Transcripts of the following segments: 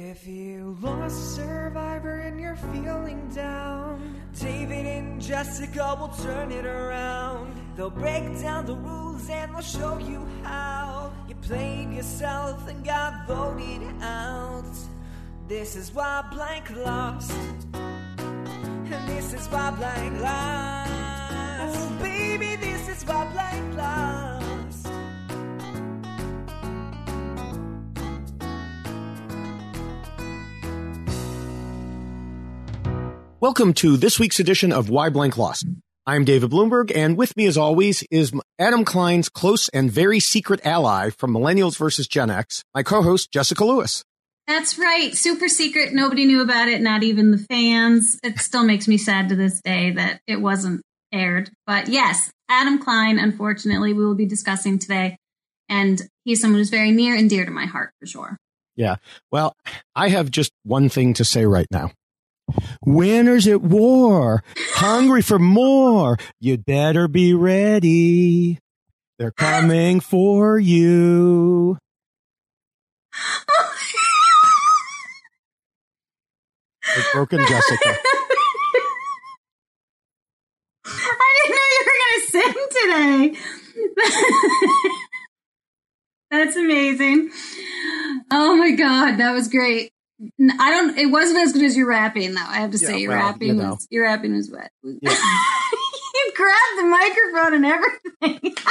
If you lost Survivor and you're feeling down, David and Jessica will turn it around. They'll break down the rules and they'll show you how. You played yourself and got voted out. This is why blank lost. And this is why blank lost. Oh, Baby, this is why blank lost. Welcome to this week's edition of Why Blank Lost. I'm David Bloomberg, and with me, as always, is Adam Klein's close and very secret ally from Millennials versus Gen X, my co-host Jessica Lewis. That's right. Super secret. Nobody knew about it, not even the fans. It still makes me sad to this day that it wasn't aired. But yes, Adam Klein, unfortunately, we will be discussing today. And he's someone who's very near and dear to my heart for sure. Yeah. Well, I have just one thing to say right now. Winners at war, hungry for more. You'd better be ready. They're coming for you. It's broken, Jessica. I didn't know you were going to sing today. That's amazing. Oh my God, that was great. I don't. It wasn't as good as your rapping, though. I have to say, your well, rapping you know. was your rapping was wet. Yeah. you grabbed the microphone and everything.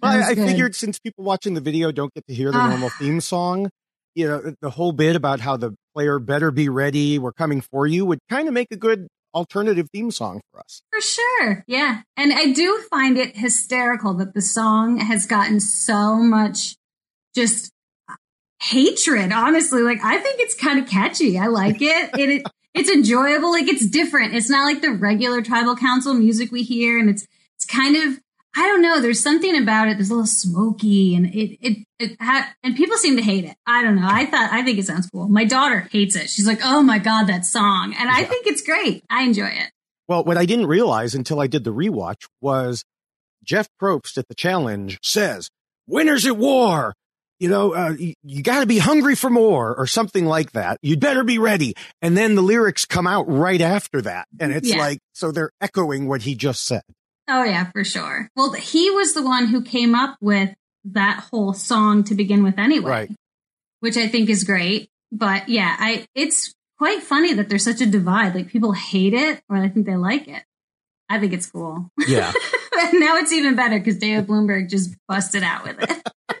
Well, I, I figured since people watching the video don't get to hear the Ah. normal theme song, you know, the whole bit about how the player better be ready, we're coming for you would kind of make a good alternative theme song for us. For sure. Yeah. And I do find it hysterical that the song has gotten so much just hatred, honestly. Like, I think it's kind of catchy. I like it. it, it it's enjoyable. Like, it's different. It's not like the regular tribal council music we hear. And it's, it's kind of, I don't know. There's something about it. There's a little smoky and it, it, it ha- and people seem to hate it. I don't know. I thought, I think it sounds cool. My daughter hates it. She's like, Oh my God, that song. And I think it's great. I enjoy it. Well, what I didn't realize until I did the rewatch was Jeff Probst at the challenge says, winners at war. You know, uh, you, you got to be hungry for more or something like that. You'd better be ready. And then the lyrics come out right after that. And it's Yeah. like, so they're echoing what he just said. Oh yeah, for sure. Well, he was the one who came up with that whole song to begin with anyway. Right. Which I think is great. But yeah, I it's quite funny that there's such a divide. Like people hate it or I think they like it. I think it's cool. Yeah. now it's even better because David Bloomberg just busted out with it.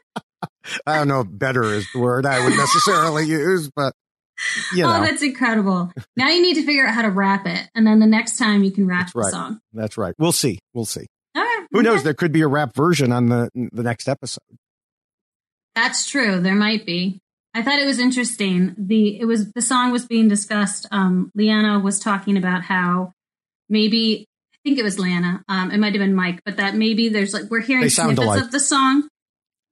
I don't know if better is the word I would necessarily use, but you know, Oh, that's incredible. Now you need to figure out how to wrap it. And then the next time you can rap That's the right. song. that's right. We'll see. We'll see. All right. Who knows? There could be a rap version on the the next episode. That's true. There might be. I thought it was interesting. The it was the song was being discussed. Um, Leanna was talking about how maybe I think it was Lana. Um, it might have been Mike, but that maybe there's like we're hearing snippets alike. of the song.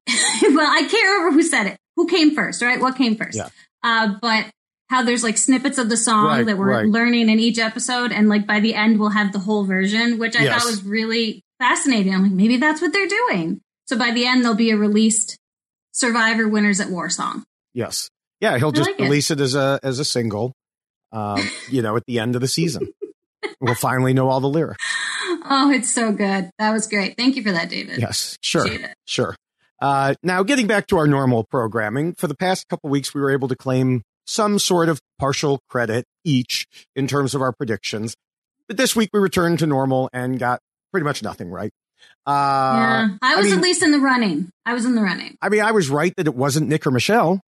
well, I can't remember who said it. Who came first? Right? What came first? Yeah. Uh, but how there's like snippets of the song Right, that we're right. learning in each episode, and like by the end we'll have the whole version, which I Yes. thought was really fascinating. I'm like, maybe that's what they're doing. So by the end there'll be a released Survivor Winners at War song. Yes. Yeah, he'll just like release it. as a as a single. Um, you know, at the end of the season, we'll finally know all the lyrics. Oh, it's so good. That was great. Thank you for that, David. Yes, sure, sure. Uh, now, getting back to our normal programming, for the past couple weeks, we were able to claim some sort of partial credit each in terms of our predictions. But this week, we returned to normal and got pretty much nothing right. Uh, yeah, I was mean- at least in the running. I was in the running. I mean, I was right that it wasn't Nick or Michelle.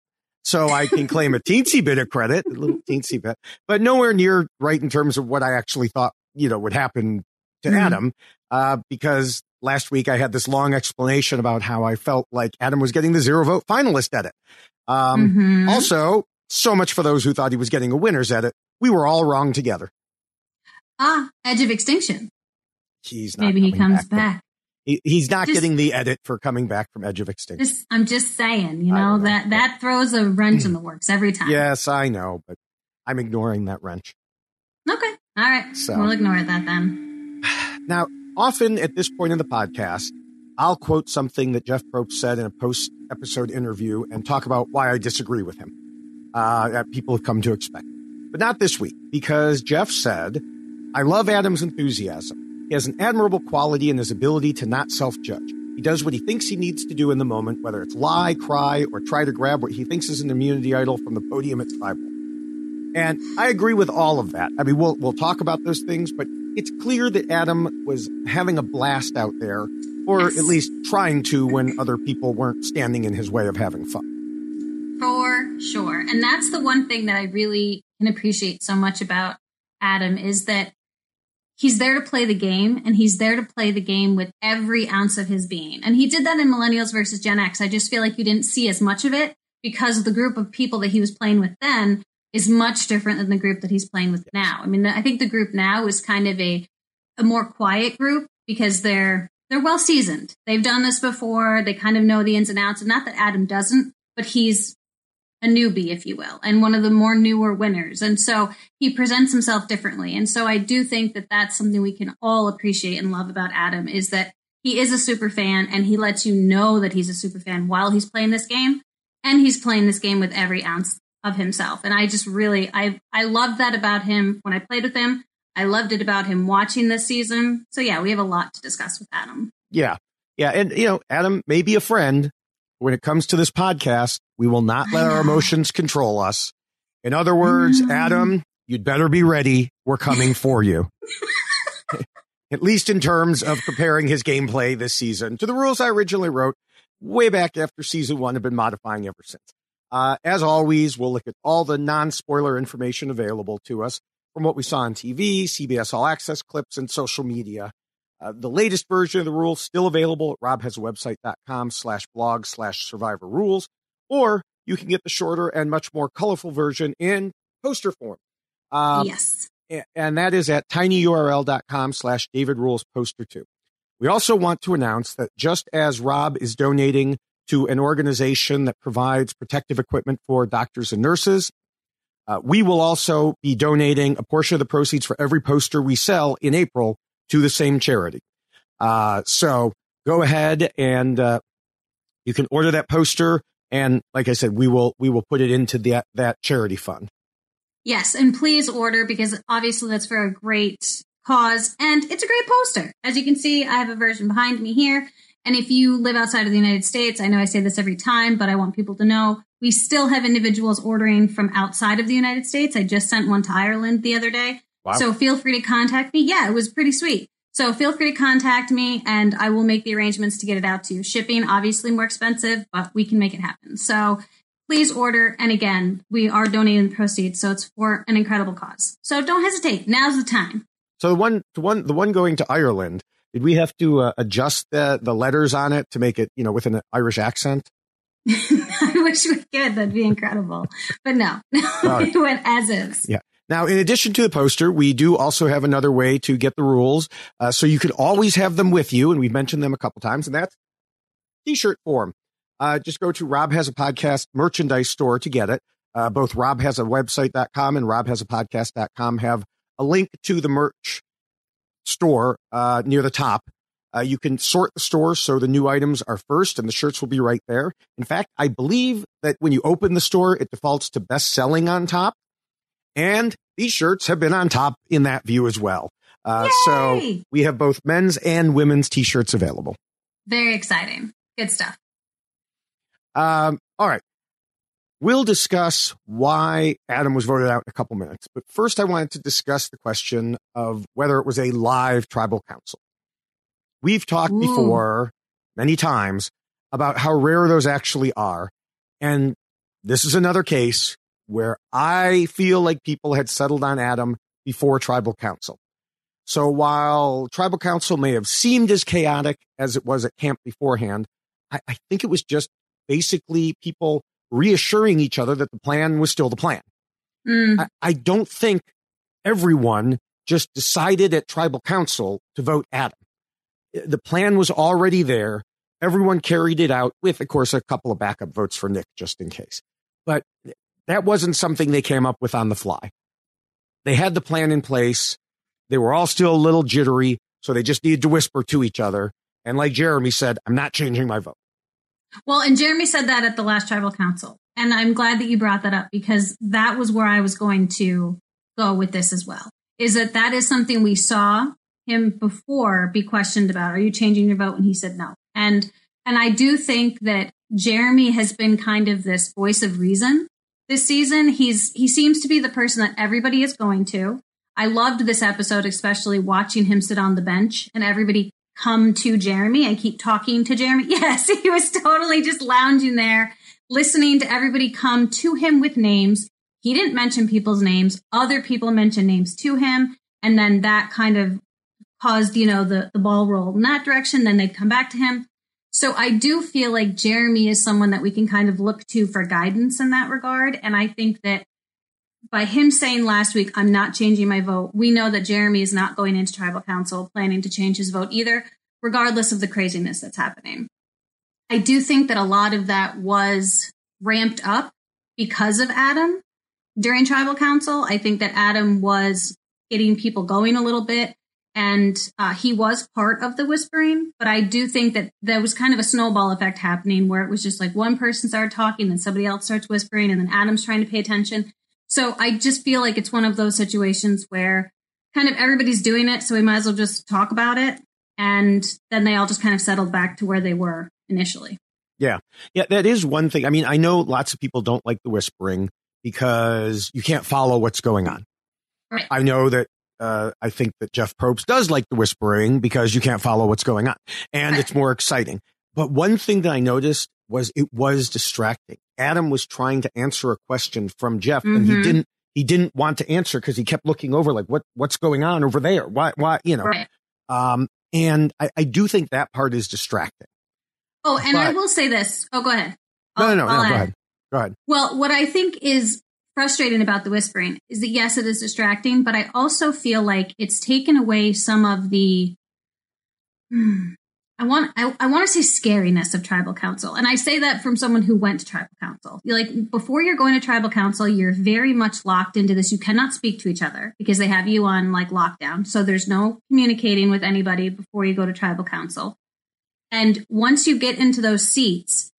So I can claim a teensy bit of credit, a little teensy bit, but nowhere near right in terms of what I actually thought, you know, would happen to Mhm. Adam. Uh, because last week I had this long explanation about how I felt like Adam was getting the zero vote finalist edit. Um, Mhm. also so much for those who thought he was getting a winner's edit. We were all wrong together. ah, Edge of Extinction. He's not Maybe he comes though. back. He, he's not Just- getting the edit for coming back from Edge of Extinction. Just, I'm just saying, you know, know. that that throws a wrench in the works every time. Yes, I know, but I'm ignoring that wrench. Okay. All right. So- We'll ignore that then. Now, often at this point in the podcast, I'll quote something that Jeff Probst said in a post episode interview and talk about why I disagree with him. Uh, that people have come to expect. But not this week, because Jeff said, I love Adam's enthusiasm. He has an admirable quality in his ability to not self judge. He does what he thinks he needs to do in the moment, whether it's lie, cry, or try to grab what he thinks is an immunity idol from the podium at tribal. And I agree with all of that. I mean, we'll we'll talk about those things, but it's clear that Adam was having a blast out there, or yes. at least trying to when other people weren't standing in his way of having fun. For sure. And that's the one thing that I really can appreciate so much about Adam is that he's there to play the game and he's there to play the game with every ounce of his being. And he did that in Millennials versus Gen X. I just feel like you didn't see as much of it because the group of people that he was playing with then is much different than the group that he's playing with now. I mean, I think the group now is kind of a a more quiet group because they're they're well seasoned. They've done this before. They kind of know the ins and outs. And not that Adam doesn't, but he's a newbie, if you will, and one of the more newer winners. And so he presents himself differently. And so I do think that that's something we can all appreciate and love about Adam is that he is a super fan and he lets you know that he's a super fan while he's playing this game. And he's playing this game with every ounce of himself. And I just really, I, I loved that about him when I played with him. I loved it about him watching this season. So yeah, we have a lot to discuss with Adam. Yeah. Yeah. And, you know, Adam may be a friend. When it comes to this podcast, we will not let our emotions control us. In other words, mm. Adam, you'd better be ready. We're coming for you. At least in terms of preparing his gameplay this season to the rules I originally wrote way back after season one have been modifying ever since. Uh, as always, we'll look at all the non spoiler information available to us from what we saw on TV, CBS All Access clips, and social media. Uh, the latest version of the rules still available at robhasawebsite.com slash blog slash survivor rules, or you can get the shorter and much more colorful version in poster form. Um, yes. And that is at tinyurl.com slash David Rules Poster 2. We also want to announce that just as Rob is donating to an organization that provides protective equipment for doctors and nurses. Uh, we will also be donating a portion of the proceeds for every poster we sell in April to the same charity. Uh, so go ahead and uh, you can order that poster, and like I said, we will we will put it into that that charity fund. Yes, and please order because obviously that's for a great cause, and it's a great poster. As you can see, I have a version behind me here. And if you live outside of the United States, I know I say this every time, but I want people to know we still have individuals ordering from outside of the United States. I just sent one to Ireland the other day. Wow. So feel free to contact me. Yeah, it was pretty sweet. So feel free to contact me and I will make the arrangements to get it out to you. Shipping, obviously more expensive, but we can make it happen. So please order. And again, we are donating the proceeds. So it's for an incredible cause. So don't hesitate. Now's the time. So the one, the one, the one going to Ireland, did we have to uh, adjust the the letters on it to make it, you know, with an Irish accent? I wish we could. That'd be incredible. But no, it went as is. Yeah. Now, in addition to the poster, we do also have another way to get the rules. Uh, so you can always have them with you. And we've mentioned them a couple times, and that's t-shirt form. Uh, just go to Rob Has a Podcast merchandise store to get it. Uh, both Rob Has a website.com and Rob Has a podcast.com have a link to the merch store uh, near the top. Uh, you can sort the store so the new items are first and the shirts will be right there. In fact, I believe that when you open the store, it defaults to best selling on top. And these shirts have been on top in that view as well. Uh, so we have both men's and women's t-shirts available. Very exciting. Good stuff. Um, all right. We'll discuss why Adam was voted out in a couple minutes. But first, I wanted to discuss the question of whether it was a live tribal council. We've talked Ooh. before many times about how rare those actually are. And this is another case where I feel like people had settled on Adam before tribal council. So while tribal council may have seemed as chaotic as it was at camp beforehand, I, I think it was just basically people reassuring each other that the plan was still the plan. Mm. I, I don't think everyone just decided at tribal council to vote Adam. The plan was already there. Everyone carried it out with, of course, a couple of backup votes for Nick just in case. But that wasn't something they came up with on the fly. They had the plan in place. They were all still a little jittery, so they just needed to whisper to each other. And like Jeremy said, I'm not changing my vote. Well, and Jeremy said that at the last tribal council. And I'm glad that you brought that up because that was where I was going to go with this as well. Is that that is something we saw him before be questioned about. Are you changing your vote? And he said no. And and I do think that Jeremy has been kind of this voice of reason this season. He's he seems to be the person that everybody is going to. I loved this episode, especially watching him sit on the bench and everybody come to Jeremy and keep talking to Jeremy. Yes, he was totally just lounging there, listening to everybody come to him with names. He didn't mention people's names. Other people mentioned names to him. And then that kind of caused, you know, the, the ball roll in that direction. Then they'd come back to him. So I do feel like Jeremy is someone that we can kind of look to for guidance in that regard. And I think that by him saying last week, I'm not changing my vote, we know that Jeremy is not going into tribal council planning to change his vote either, regardless of the craziness that's happening. I do think that a lot of that was ramped up because of Adam during tribal council. I think that Adam was getting people going a little bit and uh, he was part of the whispering but i do think that there was kind of a snowball effect happening where it was just like one person started talking and somebody else starts whispering and then adam's trying to pay attention so I just feel like it's one of those situations where kind of everybody's doing it, so we might as well just talk about it. And then they all just kind of settled back to where they were initially. Yeah. Yeah, that is one thing. I mean, I know lots of people don't like the whispering because you can't follow what's going on. Right. I know that uh, I think that Jeff Probst does like the whispering because you can't follow what's going on and it's more exciting. But one thing that I noticed was it was distracting. Adam was trying to answer a question from Jeff mm-hmm. and he mm-hmm. didn't he didn't want to answer because he kept looking over like what what's going on over there? Why why you know? Right. Um and I, I do think that part is distracting. Oh, and but, I will say this. Oh, go ahead. I'll, no, no, no, no go ahead. Go ahead. Well, what I think is frustrating about the whispering is that yes, it is distracting, but I also feel like it's taken away some of the hmm, I want I, I want to say scariness of tribal council. And I say that from someone who went to tribal council. You're like before you're going to tribal council, you're very much locked into this. You cannot speak to each other because they have you on like lockdown. So there's no communicating with anybody before you go to tribal council. And once you get into those seats,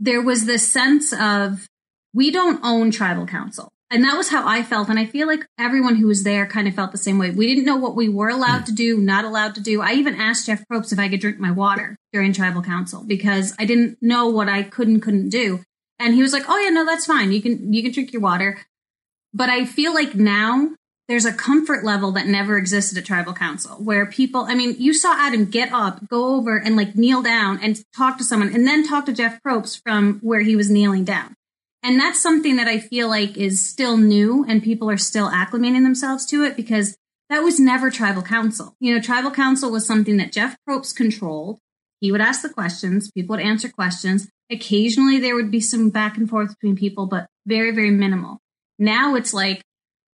there was this sense of we don't own tribal council. And that was how I felt. And I feel like everyone who was there kind of felt the same way. We didn't know what we were allowed to do, not allowed to do. I even asked Jeff Probst if I could drink my water during tribal council because I didn't know what I could and couldn't do. And he was like, "Oh yeah, no, that's fine. You can you can drink your water." But I feel like now there's a comfort level that never existed at tribal council where people, I mean, you saw Adam get up, go over and like kneel down and talk to someone and then talk to Jeff Probst from where he was kneeling down. And that's something that I feel like is still new and people are still acclimating themselves to it because that was never tribal council. You know, tribal council was something that Jeff Probst controlled. He would ask the questions, people would answer questions. Occasionally there would be some back and forth between people, but very, very minimal. Now it's like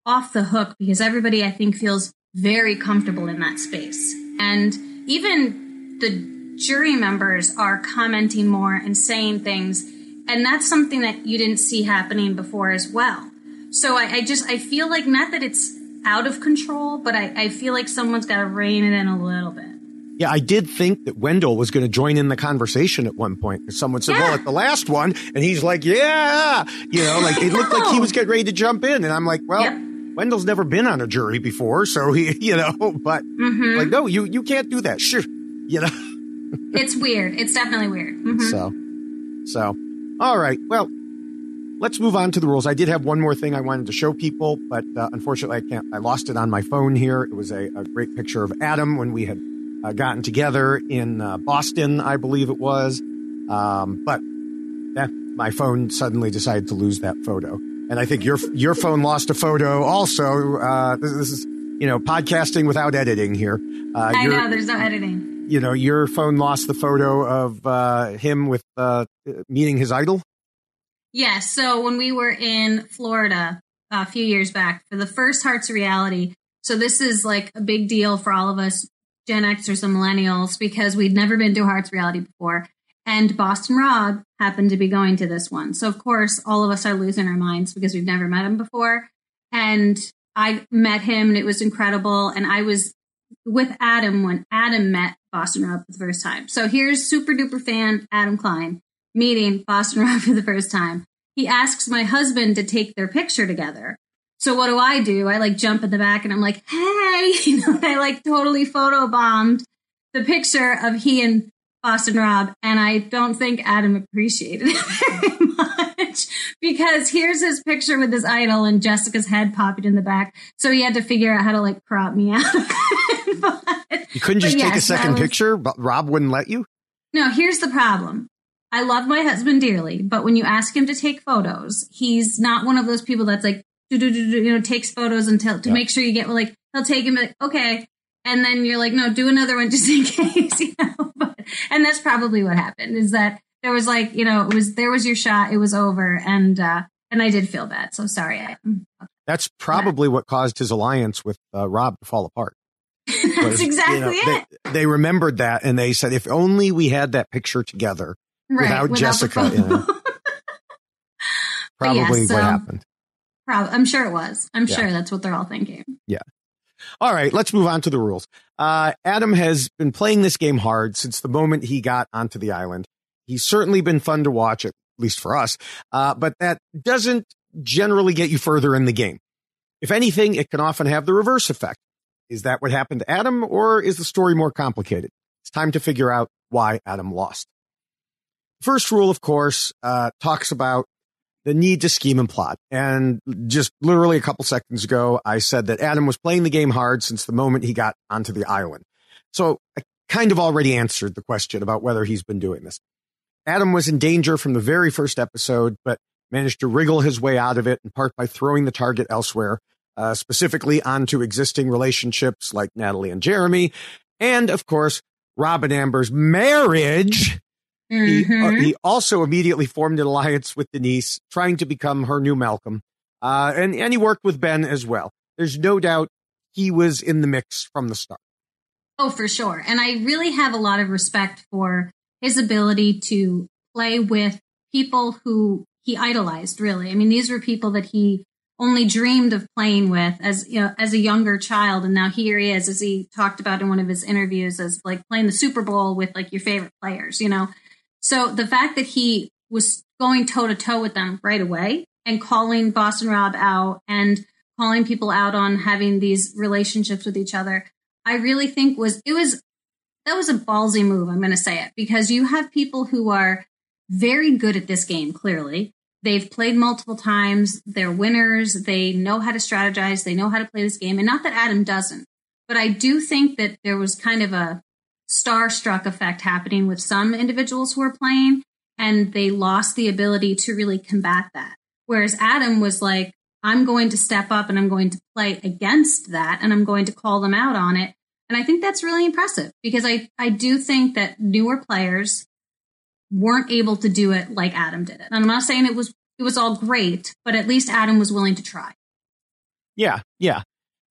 off the hook because everybody, I think, feels very comfortable in that space. And even the jury members are commenting more and saying things and that's something that you didn't see happening before as well. So I, I just I feel like not that it's out of control, but I, I feel like someone's got to rein it in a little bit. Yeah, I did think that Wendell was going to join in the conversation at one point. Someone said, yeah. "Well, at the last one," and he's like, "Yeah," you know, like it looked like he was getting ready to jump in, and I'm like, "Well." Yep. Wendell's never been on a jury before, so he, you know, but mm-hmm. like, no, you, you can't do that. Sure. You know, it's weird. It's definitely weird. Mm-hmm. So, so all right. Well, let's move on to the rules. I did have one more thing I wanted to show people, but uh, unfortunately, I can't. I lost it on my phone here. It was a, a great picture of Adam when we had uh, gotten together in uh, Boston, I believe it was. Um, but that my phone suddenly decided to lose that photo, and I think your your phone lost a photo also. Uh, this, this, is you know podcasting without editing here. Uh, I know there's no editing you know, your phone lost the photo of uh, him with uh, meeting his idol. Yes. Yeah, so when we were in Florida a few years back for the first Hearts Reality, so this is like a big deal for all of us Gen Xers and millennials because we'd never been to Hearts Reality before. And Boston Rob happened to be going to this one. So, of course, all of us are losing our minds because we've never met him before. And I met him and it was incredible. And I was with Adam when Adam met Boston Rob for the first time. So here's super duper fan Adam Klein meeting Boston Rob for the first time. He asks my husband to take their picture together. So what do I do? I like jump in the back and I'm like, hey, you know, I like totally photo bombed the picture of he and Boston Rob, and I don't think Adam appreciated it very much because here's his picture with his idol and Jessica's head popping in the back. So he had to figure out how to like crop me out. You couldn't just take yes, a second was, picture, but Rob wouldn't let you? No, here's the problem. I love my husband dearly, but when you ask him to take photos, he's not one of those people that's like, do, do, do, you know, takes photos until to make sure you get like, he'll take him, like, okay. And then you're like, no, do another one just in case, you know. But, and that's probably what happened is that there was like, you know, it was, there was your shot, it was over. And, uh, and I did feel bad. So sorry. I, that's probably what caused his alliance with uh, Rob to fall apart. that's exactly you know, it. They, they, remembered that and they said, if only we had that picture together right, without, without Jessica. Probably yeah, so, what happened. Probably, I'm sure it was. I'm yeah. sure that's what they're all thinking. Yeah. All right, let's move on to the rules. Uh, Adam has been playing this game hard since the moment he got onto the island. He's certainly been fun to watch, at least for us, uh, but that doesn't generally get you further in the game. If anything, it can often have the reverse effect. Is that what happened to Adam, or is the story more complicated? It's time to figure out why Adam lost. First rule, of course, uh, talks about the need to scheme and plot. And just literally a couple seconds ago, I said that Adam was playing the game hard since the moment he got onto the island. So I kind of already answered the question about whether he's been doing this. Adam was in danger from the very first episode, but managed to wriggle his way out of it in part by throwing the target elsewhere, uh, specifically onto existing relationships like Natalie and Jeremy. And of course, Rob and Amber's marriage Mm-hmm. He, uh, mm-hmm. he, also immediately formed an alliance with Denise, trying to become her new Malcolm. Uh, and, and he worked with Ben as well. There's no doubt he was in the mix from the start. Oh, for sure. And I really have a lot of respect for his ability to play with people who he idolized, really. I mean, these were people that he only dreamed of playing with as you know, as a younger child and now here he is as he talked about in one of his interviews as like playing the super bowl with like your favorite players you know so the fact that he was going toe to toe with them right away and calling Boston Rob out and calling people out on having these relationships with each other, I really think was it was that was a ballsy move. I'm going to say it because you have people who are very good at this game. Clearly, they've played multiple times. They're winners. They know how to strategize. They know how to play this game. And not that Adam doesn't, but I do think that there was kind of a starstruck effect happening with some individuals who were playing, and they lost the ability to really combat that. Whereas Adam was like, I'm going to step up and I'm going to play against that and I'm going to call them out on it. And I think that's really impressive because I, I do think that newer players weren't able to do it like Adam did it. And I'm not saying it was it was all great, but at least Adam was willing to try. Yeah, yeah.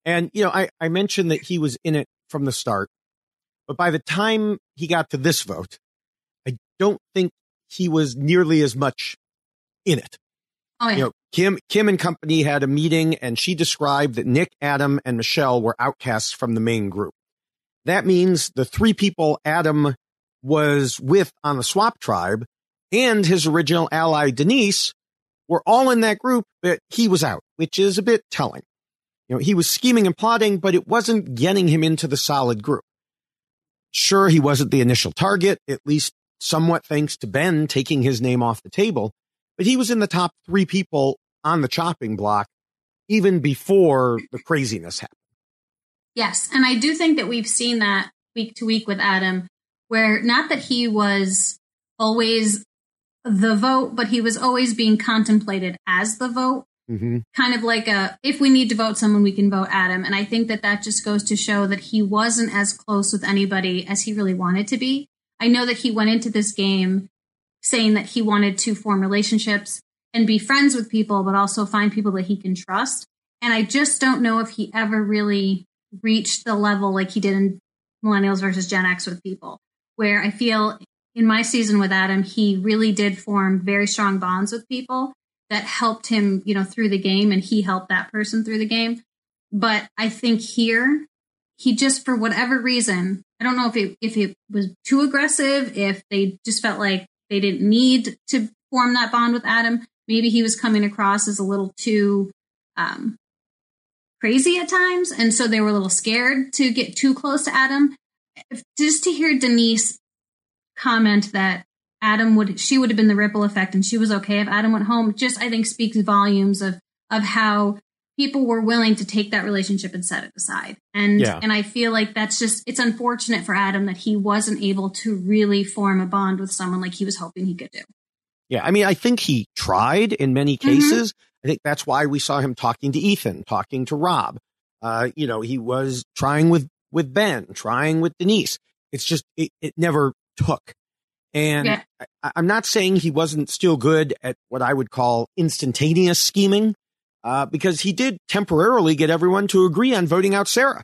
And you know, I, I mentioned that he was in it from the start. But by the time he got to this vote, I don't think he was nearly as much in it. Oh, yeah. You know, Kim, Kim and company had a meeting and she described that Nick, Adam, and Michelle were outcasts from the main group. That means the three people Adam was with on the swap tribe and his original ally Denise were all in that group, but he was out, which is a bit telling. You know, he was scheming and plotting, but it wasn't getting him into the solid group. Sure, he wasn't the initial target, at least somewhat thanks to Ben taking his name off the table, but he was in the top three people on the chopping block even before the craziness happened. Yes. And I do think that we've seen that week to week with Adam, where not that he was always the vote, but he was always being contemplated as the vote. Mm-hmm. Kind of like a, if we need to vote someone, we can vote Adam. And I think that that just goes to show that he wasn't as close with anybody as he really wanted to be. I know that he went into this game saying that he wanted to form relationships and be friends with people, but also find people that he can trust. And I just don't know if he ever really reached the level like he did in Millennials versus Gen X with people, where I feel in my season with Adam, he really did form very strong bonds with people that helped him, you know, through the game and he helped that person through the game. But I think here he just for whatever reason, I don't know if it if it was too aggressive, if they just felt like they didn't need to form that bond with Adam. Maybe he was coming across as a little too um, crazy at times, and so they were a little scared to get too close to Adam. If, just to hear Denise comment that Adam would she would have been the ripple effect and she was okay if Adam went home just I think speaks volumes of of how people were willing to take that relationship and set it aside. And Yeah. and I feel like that's just it's unfortunate for Adam that he wasn't able to really form a bond with someone like he was hoping he could do. Yeah, I mean, I think he tried in many Mm-hmm. cases. I think that's why we saw him talking to Ethan, talking to Rob. Uh, you know, he was trying with with Ben, trying with Denise. It's just it, it never took. And Yeah. I, I'm not saying he wasn't still good at what I would call instantaneous scheming, uh, because he did temporarily get everyone to agree on voting out Sarah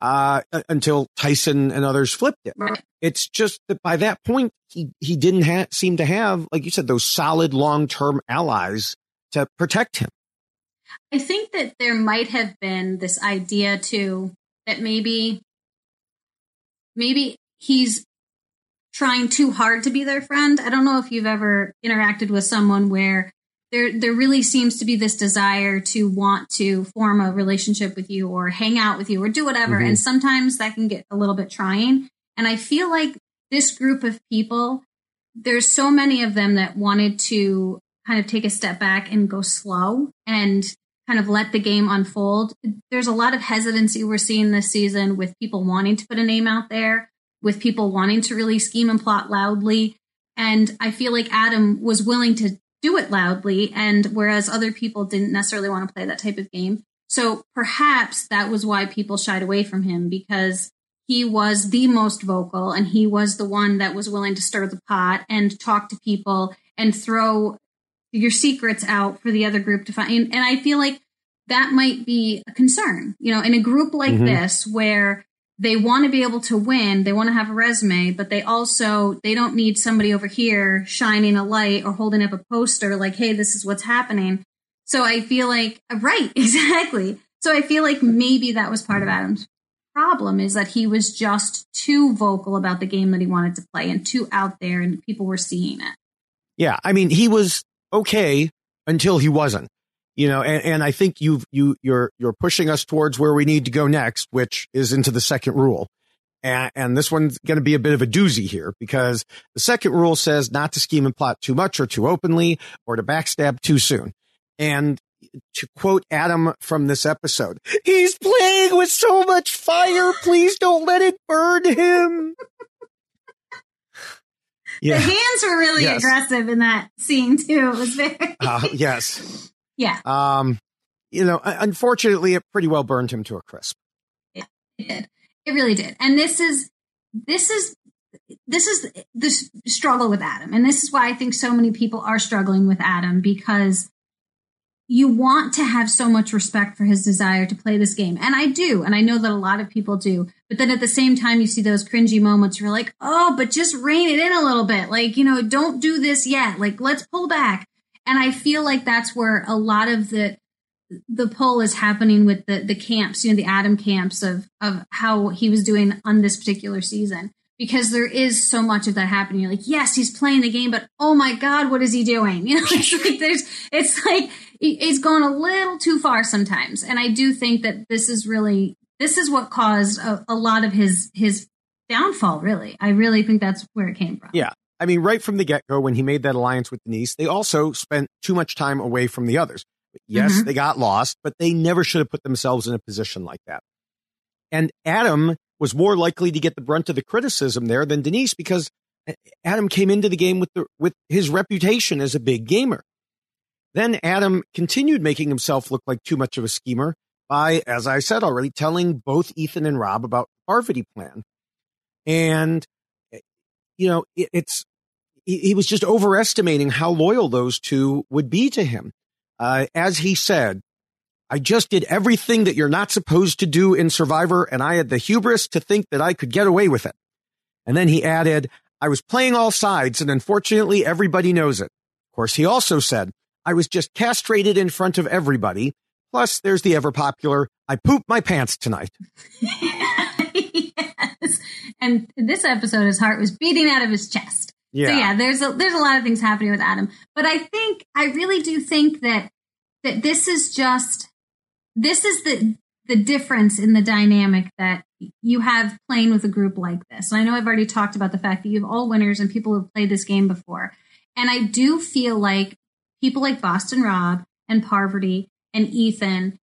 uh, until Tyson and others flipped it. Right. It's just that by that point, he, he didn't ha- seem to have, like you said, those solid long term allies to protect him. I think that there might have been this idea too that maybe maybe he's trying too hard to be their friend. I don't know if you've ever interacted with someone where there there really seems to be this desire to want to form a relationship with you or hang out with you or do whatever Mhm. and sometimes that can get a little bit trying. And I feel like this group of people there's so many of them that wanted to kind of take a step back and go slow and kind of let the game unfold. There's a lot of hesitancy we're seeing this season with people wanting to put a name out there, with people wanting to really scheme and plot loudly. And I feel like Adam was willing to do it loudly, and whereas other people didn't necessarily want to play that type of game. So perhaps that was why people shied away from him because he was the most vocal and he was the one that was willing to stir the pot and talk to people and throw your secrets out for the other group to find. And I feel like that might be a concern, you know, in a group like Mhm. this where they want to be able to win, they want to have a resume, but they also they don't need somebody over here shining a light or holding up a poster like, "Hey, this is what's happening." So I feel like right, exactly. So I feel like maybe that was part of Adam's problem is that he was just too vocal about the game that he wanted to play and too out there and people were seeing it. Yeah, I mean, he was okay until he wasn't. You know, and, and I think you've you you're you're pushing us towards where we need to go next, which is into the second rule. And, and this one's going to be a bit of a doozy here because the second rule says not to scheme and plot too much or too openly or to backstab too soon. And to quote Adam from this episode, he's playing with so much fire. Please don't let it burn him. The Yeah. hands were really Yes. aggressive in that scene too. It was very Uh, yes. yeah, Um, you know, unfortunately, it pretty well burned him to a crisp. it did. It really did. And this is this is this is this struggle with Adam. And this is why I think so many people are struggling with Adam because you want to have so much respect for his desire to play this game. And I do. And I know that a lot of people do. But then at the same time, you see those cringy moments. You're like, oh, but just rein it in a little bit. Like, you know, don't do this yet. Like, let's pull back. And I feel like that's where a lot of the, the pull is happening with the, the camps, you know, the Adam camps of, of how he was doing on this particular season. Because there is so much of that happening. You're like, yes, he's playing the game, but oh my God, what is he doing? You know, it's like there's, it's like, it's gone a little too far sometimes. And I do think that this is really, this is what caused a, a lot of his, his downfall, really. I really think that's where it came from. Yeah. I mean, right from the get go, when he made that alliance with Denise, they also spent too much time away from the others. Yes, Mhm. they got lost, but they never should have put themselves in a position like that. And Adam was more likely to get the brunt of the criticism there than Denise because Adam came into the game with the, with his reputation as a big gamer. Then Adam continued making himself look like too much of a schemer by, as I said already, telling both Ethan and Rob about the Parvati plan. And, you know, it, it's, he, he was just overestimating how loyal those two would be to him. Uh, as he said, I just did everything that you're not supposed to do in Survivor, and I had the hubris to think that I could get away with it. And then he added, I was playing all sides, and unfortunately, everybody knows it. Of course, he also said, I was just castrated in front of everybody. Plus, there's the ever popular, I pooped my pants tonight. yes. And this episode, his heart was beating out of his chest. Yeah. So yeah, there's a there's a lot of things happening with Adam. But I think I really do think that that this is just this is the the difference in the dynamic that you have playing with a group like this. And I know I've already talked about the fact that you have all winners and people who've played this game before. And I do feel like people like Boston Rob and Parvati and Ethan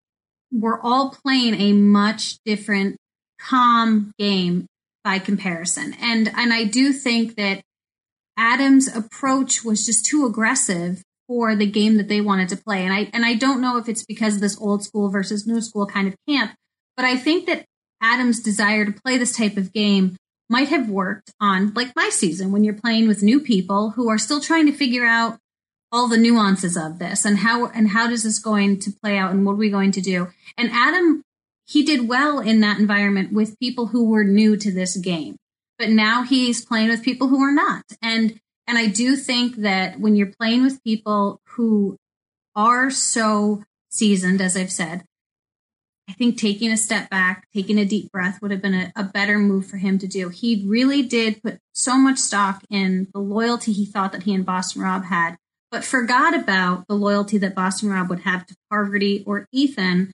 were all playing a much different calm game by comparison. And and I do think that Adam's approach was just too aggressive for the game that they wanted to play. And I and I don't know if it's because of this old school versus new school kind of camp, but I think that Adam's desire to play this type of game might have worked on like my season when you're playing with new people who are still trying to figure out all the nuances of this and how and how does this going to play out and what are we going to do. And Adam he did well in that environment with people who were new to this game. But now he's playing with people who are not. And and I do think that when you're playing with people who are so seasoned, as I've said, I think taking a step back, taking a deep breath would have been a, a, better move for him to do. He really did put so much stock in the loyalty he thought that he and Boston Rob had, but forgot about the loyalty that Boston Rob would have to Parvati or Ethan,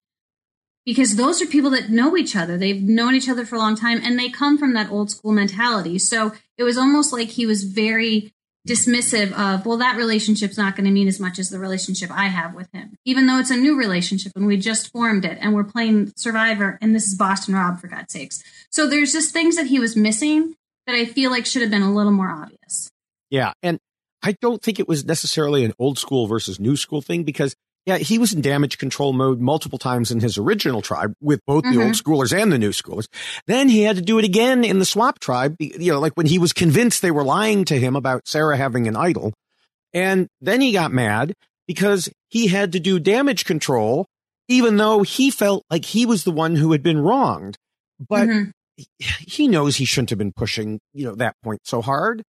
because those are people that know each other. They've known each other for a long time and they come from that old school mentality. So it was almost like he was very dismissive of, well, that relationship's not going to mean as much as the relationship I have with him, even though it's a new relationship and we just formed it and we're playing Survivor and this is Boston Rob, for God's sakes. So there's just things that he was missing that I feel like should have been a little more obvious. Yeah. And I don't think it was necessarily an old school versus new school thing because yeah, he was in damage control mode multiple times in his original tribe with both mm-hmm. the old mm-hmm. schoolers and the new schoolers. Then he had to do it again in the swap tribe, you know, like when he was convinced they were lying to him about Sarah having an idol. And then he got mad because he had to do damage control, even though he felt like he was the one who had been wronged. But mm-hmm. he knows he shouldn't have been pushing, you know, that point so hard.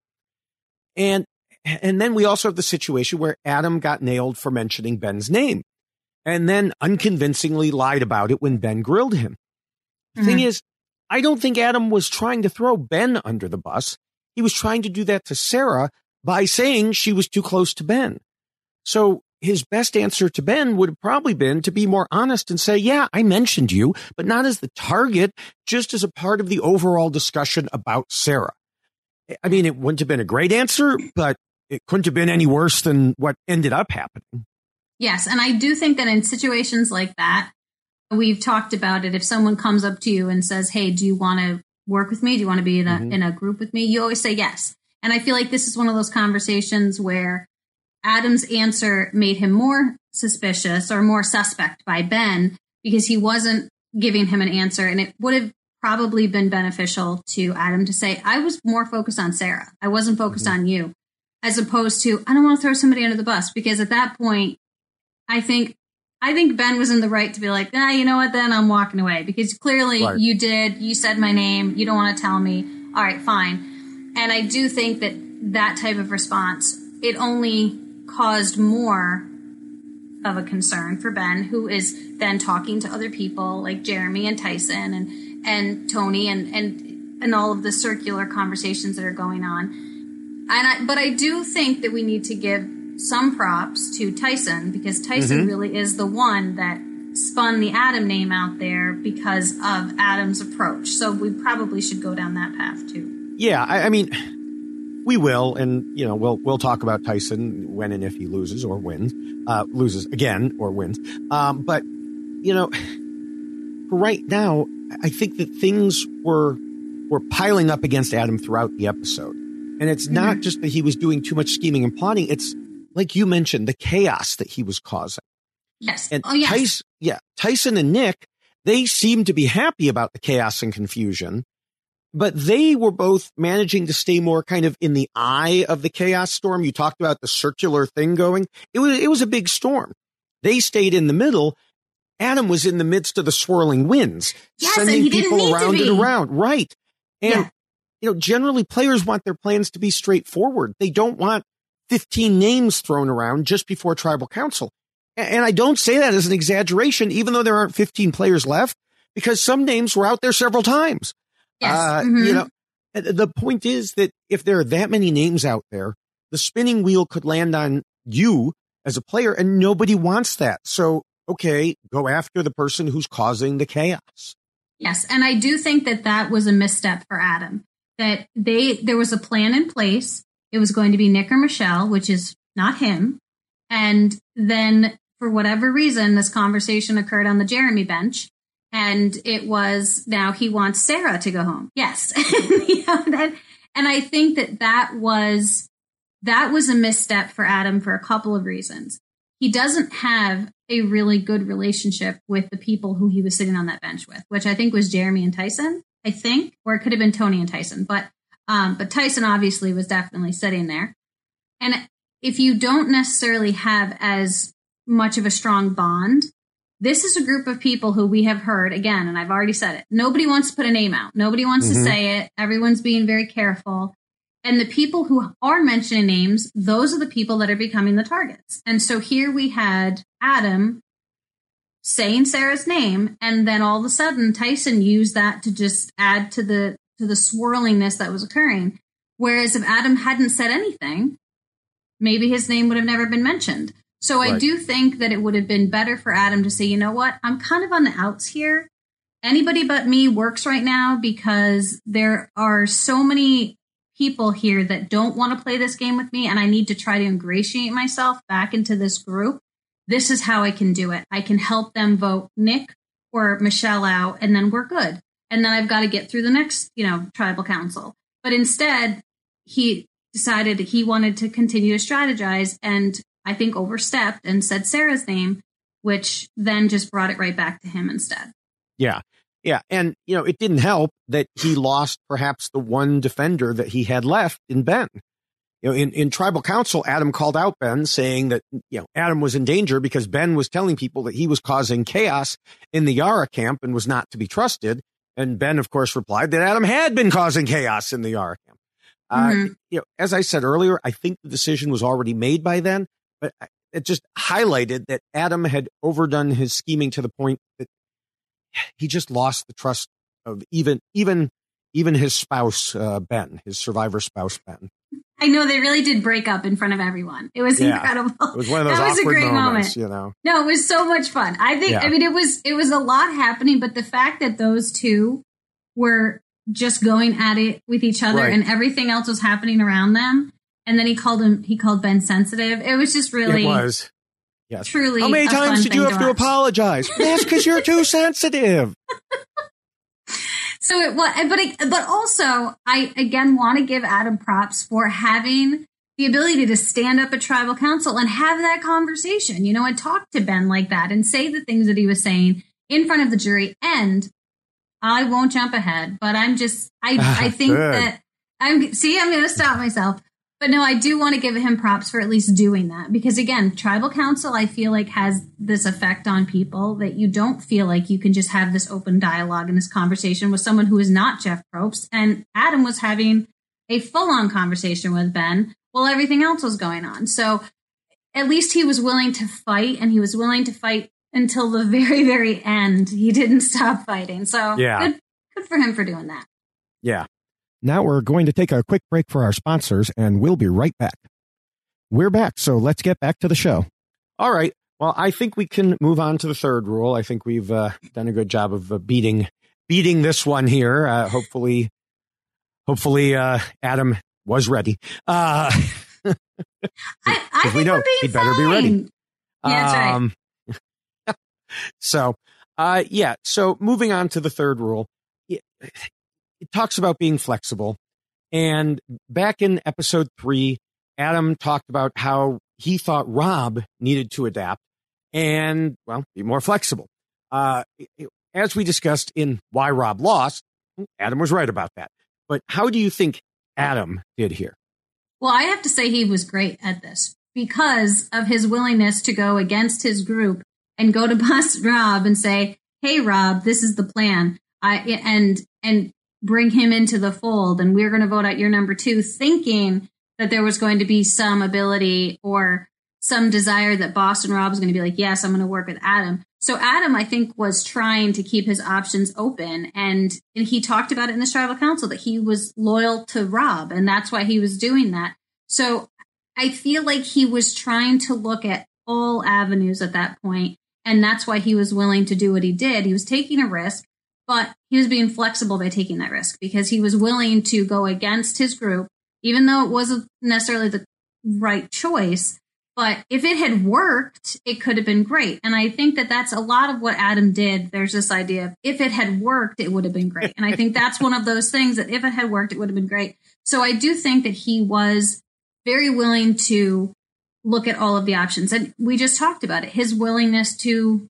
And and then we also have the situation where Adam got nailed for mentioning Ben's name and then unconvincingly lied about it when Ben grilled him. The mm-hmm. thing is, I don't think Adam was trying to throw Ben under the bus. He was trying to do that to Sarah by saying she was too close to Ben. So his best answer to Ben would have probably been to be more honest and say, yeah, I mentioned you, but not as the target, just as a part of the overall discussion about Sarah. I mean, it wouldn't have been a great answer, but it couldn't have been any worse than what ended up happening. Yes. And I do think that in situations like that, we've talked about it. If someone comes up to you and says, Hey, do you want to work with me? Do you want to be in a, mm-hmm. in a group with me? You always say yes. And I feel like this is one of those conversations where Adam's answer made him more suspicious or more suspect by Ben because he wasn't giving him an answer. And it would have probably been beneficial to Adam to say, I was more focused on Sarah. I wasn't focused mm-hmm. on you as opposed to I don't want to throw somebody under the bus because at that point, I think I think Ben was in the right to be like, ah, you know what? Then I'm walking away because clearly right. you did. You said my name. You don't want to tell me. All right, fine. And I do think that that type of response it only caused more of a concern for Ben, who is then talking to other people like Jeremy and Tyson and and Tony and and and all of the circular conversations that are going on and I, but I do think that we need to give some props to Tyson because Tyson mm-hmm. really is the one that spun the Adam name out there because of Adam's approach. So we probably should go down that path too. Yeah, I, I mean, we will, and you know, we'll we'll talk about Tyson when and if he loses or wins, uh, loses again or wins. Um, but you know, right now, I think that things were were piling up against Adam throughout the episode. And it's not just that he was doing too much scheming and plotting. It's like you mentioned, the chaos that he was causing. Yes. And oh, yes. Tyson, yeah, Tyson and Nick, they seemed to be happy about the chaos and confusion, but they were both managing to stay more kind of in the eye of the chaos storm. You talked about the circular thing going. It was, it was a big storm. They stayed in the middle. Adam was in the midst of the swirling winds, yes, sending people around and around. Right. And yeah you know, generally players want their plans to be straightforward. They don't want 15 names thrown around just before tribal council. And I don't say that as an exaggeration, even though there aren't 15 players left, because some names were out there several times. Yes. Uh, Mhm. You know, the point is that if there are that many names out there, the spinning wheel could land on you as a player and nobody wants that. So, okay, go after the person who's causing the chaos. Yes, and I do think that that was a misstep for Adam. That they there was a plan in place. It was going to be Nick or Michelle, which is not him. And then for whatever reason, this conversation occurred on the Jeremy bench, and it was now he wants Sarah to go home. Yes, You know, that- and I think that that was that was a misstep for Adam for a couple of reasons. He doesn't have a really good relationship with the people who he was sitting on that bench with, which I think was Jeremy and Tyson, I think, or it could have been Tony and Tyson, but um, but Tyson obviously was definitely sitting there. And if you don't necessarily have as much of a strong bond, this is a group of people who we have heard again, and I've already said it. Nobody wants to put a name out. Nobody wants to Mhm. say it. Everyone's being very careful. And the people who are mentioning names, those are the people that are becoming the targets. And so here we had Adam saying Sarah's name, and then all of a sudden Tyson used that to just add to the to the swirlingness that was occurring. Whereas if Adam hadn't said anything, maybe his name would have never been mentioned. So I do think that it would have been better for Adam to say, you know what, I'm kind of on the outs here. Anybody but me works right now because there are so many people here that don't want to play this game with me, and I need to try to ingratiate myself back into this group. This is how I can do it. I can help them vote Nick or Michelle out, and then we're good. And then I've got to get through the next, you know, tribal council. But instead, he decided he wanted to continue to strategize and I think overstepped and said Sarah's name, which then just brought it right back to him instead. Yeah. Yeah. And, you know, it didn't help that he lost perhaps the one defender that he had left in Ben. You know, in, in tribal council, Adam called out Ben saying that, you know, Adam was in danger because Ben was telling people that he was causing chaos in the Yara camp and was not to be trusted. And Ben, of course, replied that Adam had been causing chaos in the Yara camp. Uh, Mhm. you know, as I said earlier, I think the decision was already made by then, but it just highlighted that Adam had overdone his scheming to the point that he just lost the trust of even even even his spouse uh, Ben, his survivor spouse Ben. I know they really did break up in front of everyone. It was Yeah. incredible. It was one of those That was a great moments, moment. you know. No, it was so much fun. I think Yeah. I mean it was it was a lot happening, but the fact that those two were just going at it with each other Right. and everything else was happening around them. And then he called him he called Ben sensitive. It was just really it was. Yes. truly How many times did you have to watch. apologize? That's because you're too sensitive. So it was, but it, but also, I again want to give Adam props for having the ability to stand up at tribal council and have that conversation, you know, and talk to Ben like that and say the things that he was saying in front of the jury. And I won't jump ahead, but I'm just, I, I think Good. that I'm, see, I'm going to stop myself. But no, I do want to give him props for at least doing that because again, tribal council, I feel like has this effect on people that you don't feel like you can just have this open dialogue and this conversation with someone who is not Jeff Probst. And Adam was having a full on conversation with Ben while everything else was going on. So at least he was willing to fight and he was willing to fight until the very, very end. He didn't stop fighting. So Yeah. good, good for him for doing that. Yeah. Now we're going to take a quick break for our sponsors and we'll be right back. We're back, so let's get back to the show. All right. Well, I think we can move on to the third rule. I think we've uh, done a good job of uh, beating beating this one here. Uh, hopefully, hopefully, uh, Adam was ready. Uh, I, I 'Cause think we know we're being he'd better be ready. Yeah, that's right. Um, so, uh, yeah. So moving on to the third rule, it, talks about being flexible. And back in episode three, Adam talked about how he thought Rob needed to adapt and, well, be more flexible. Uh, as we discussed in Why Rob Lost, Adam was right about that. But how do you think Adam did here? Well, I have to say he was great at this because of his willingness to go against his group and go to Boss Rob and say, "Hey, Rob, this is the plan," I and and bring him into the fold, and we're going to vote out your number two, thinking that there was going to be some ability or some desire that Boston Rob was going to be like, "Yes, I'm going to work with Adam." So Adam, I think, was trying to keep his options open, and, and he talked about it in the tribal council that he was loyal to Rob, and that's why he was doing that. So I feel like he was trying to look at all avenues at that point, and that's why he was willing to do what he did. He was taking a risk, but he was being flexible by taking that risk because he was willing to go against his group, even though it wasn't necessarily the right choice but if it had worked, it could have been great. And I think that that's a lot of what Adam did. There's this idea of if it had worked, it would have been great. And I think that's one of those things that if it had worked, it would have been great. So I do think that he was very willing to look at all of the options. And we just talked about it his willingness to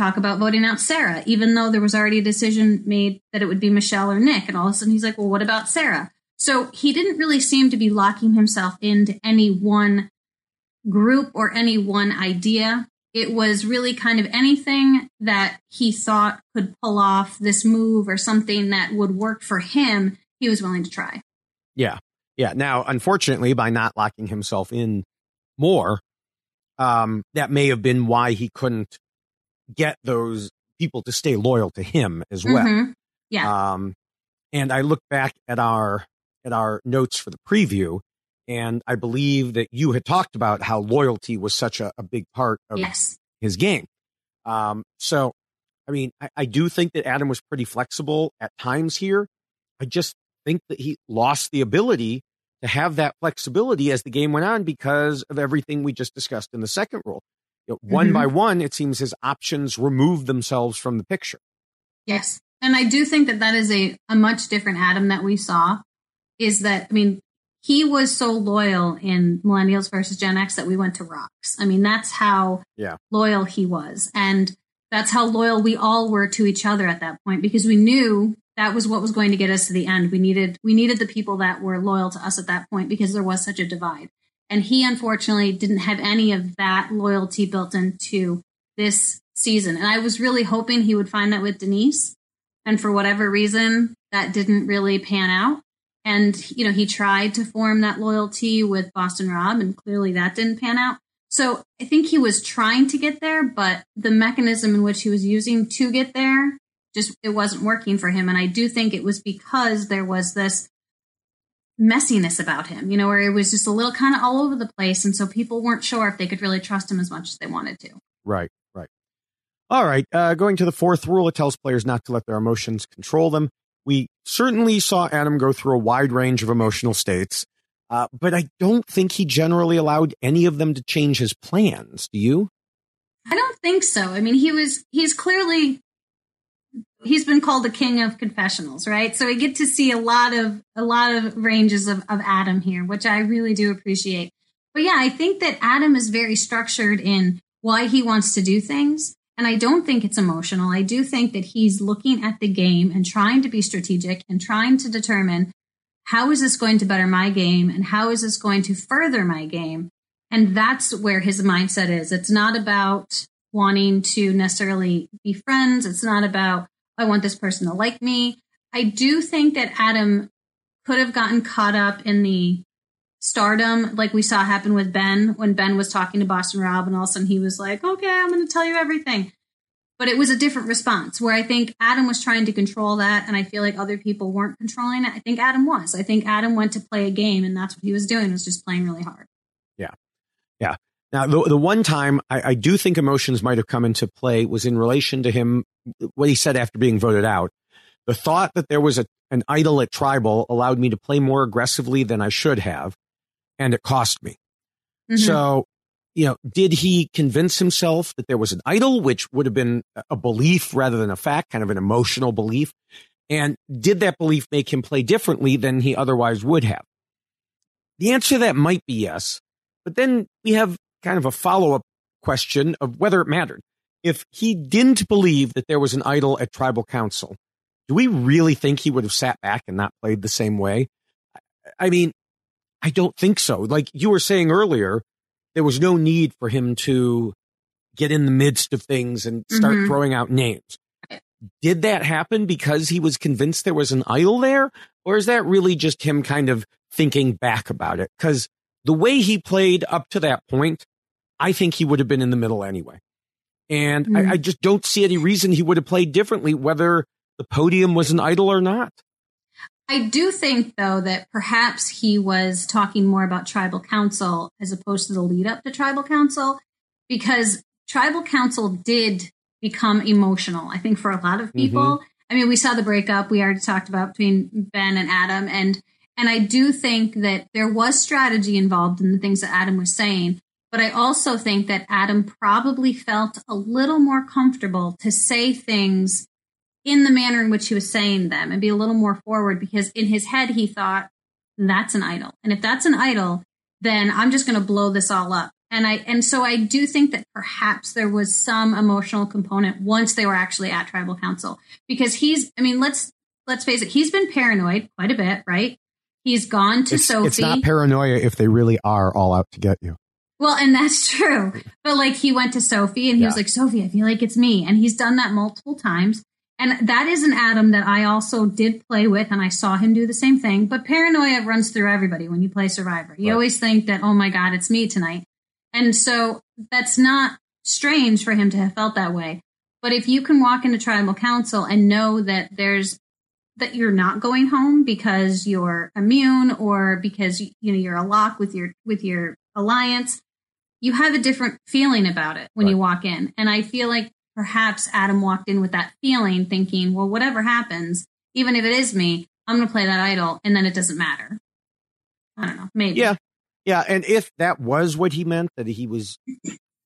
talk about voting out Sarah, even though there was already a decision made that it would be Michelle or Nick. And all of a sudden he's like, well, what about Sarah? So he didn't really seem to be locking himself into any one group or any one idea. It was really kind of anything that he thought could pull off this move or something that would work for him, he was willing to try. Yeah. Yeah. Now, unfortunately, by not locking himself in more, um, that may have been why he couldn't get those people to stay loyal to him as well. Mm-hmm. Yeah. Um, and I look back at our at our notes for the preview, and I believe that you had talked about how loyalty was such a, a big part of yes. his game. Um, so, I mean, I, I do think that Adam was pretty flexible at times here. I just think that he lost the ability to have that flexibility as the game went on because of everything we just discussed in the second rule. You know, one mm-hmm. by one, it seems his options removed themselves from the picture. Yes. And I do think that that is a, a much different Adam that we saw. Is that, I mean, he was so loyal in millennials versus gen x that we went to rocks i mean that's how yeah. loyal he was and that's how loyal we all were to each other at that point because we knew that was what was going to get us to the end we needed we needed the people that were loyal to us at that point because there was such a divide and he unfortunately didn't have any of that loyalty built into this season and i was really hoping he would find that with denise and for whatever reason that didn't really pan out and, you know, he tried to form that loyalty with Boston Rob, and clearly that didn't pan out. So I think he was trying to get there, but the mechanism in which he was using to get there just it wasn't working for him. And I do think it was because there was this messiness about him, you know, where it was just a little kind of all over the place. And so people weren't sure if they could really trust him as much as they wanted to. Right, right. All right. Uh, going to the fourth rule, it tells players not to let their emotions control them. We certainly saw Adam go through a wide range of emotional states, uh, but I don't think he generally allowed any of them to change his plans. Do you? I don't think so. I mean, he was, he's clearly, he's been called the king of confessionals, right? So we get to see a lot of, a lot of ranges of, of Adam here, which I really do appreciate. But yeah, I think that Adam is very structured in why he wants to do things. And I don't think it's emotional. I do think that he's looking at the game and trying to be strategic and trying to determine how is this going to better my game and how is this going to further my game? And that's where his mindset is. It's not about wanting to necessarily be friends. It's not about, I want this person to like me. I do think that Adam could have gotten caught up in the stardom like we saw happen with Ben when Ben was talking to Boston Rob and all of a sudden he was like, okay, I'm going to tell you everything. But it was a different response where I think Adam was trying to control that and I feel like other people weren't controlling it. I think Adam was. I think Adam went to play a game and that's what he was doing was just playing really hard. Yeah. Yeah. Now, the, the one time I, I do think emotions might have come into play was in relation to him, what he said after being voted out. The thought that there was a, an idol at tribal allowed me to play more aggressively than I should have and it cost me. Mm-hmm. So, you know, did he convince himself that there was an idol, which would have been a belief rather than a fact, kind of an emotional belief? And did that belief make him play differently than he otherwise would have? The answer to that might be yes. But then we have kind of a follow up question of whether it mattered. If he didn't believe that there was an idol at tribal council, do we really think he would have sat back and not played the same way? I mean, I don't think so. Like you were saying earlier, there was no need for him to get in the midst of things and start mm-hmm. throwing out names. Did that happen because he was convinced there was an idol there? Or is that really just him kind of thinking back about it? Because the way he played up to that point, I think he would have been in the middle anyway. And mm. I, I just don't see any reason he would have played differently, whether the podium was an idol or not. I do think, though, that perhaps he was talking more about tribal council as opposed to the lead up to tribal council, because tribal council did become emotional, I think, for a lot of mm-hmm. people. Mm-hmm. I mean, we saw the breakup we already talked about between Ben and Adam, and and I do think that there was strategy involved in the things that Adam was saying. But I also think that Adam probably felt a little more comfortable to say things in the manner in which he was saying them and be a little more forward because in his head he thought that's an idol. And if that's an idol, then I'm just going to blow this all up. And I and so I do think that perhaps there was some emotional component once they were actually at tribal council because he's I mean let's let's face it he's been paranoid quite a bit, right? He's gone to it's, Sophie. It's not paranoia if they really are all out to get you. Well, and that's true. But like he went to Sophie and he yeah. was like, Sophie, I feel like it's me. And he's done that multiple times. And that is an Adam that I also did play with, and I saw him do the same thing. But paranoia runs through everybody when you play Survivor. You right. always think that, oh my God, it's me tonight. And so that's not strange for him to have felt that way. But if you can walk into tribal council and know that there's that you're not going home because you're immune or because you know you're a lock with your with your alliance, you have a different feeling about it when right. you walk in. And I feel like perhaps Adam walked in with that feeling, thinking, well, whatever happens, even if it is me, I'm going to play that idol, and then it doesn't matter. I don't know, maybe. Yeah, yeah. And if that was what he meant, that he was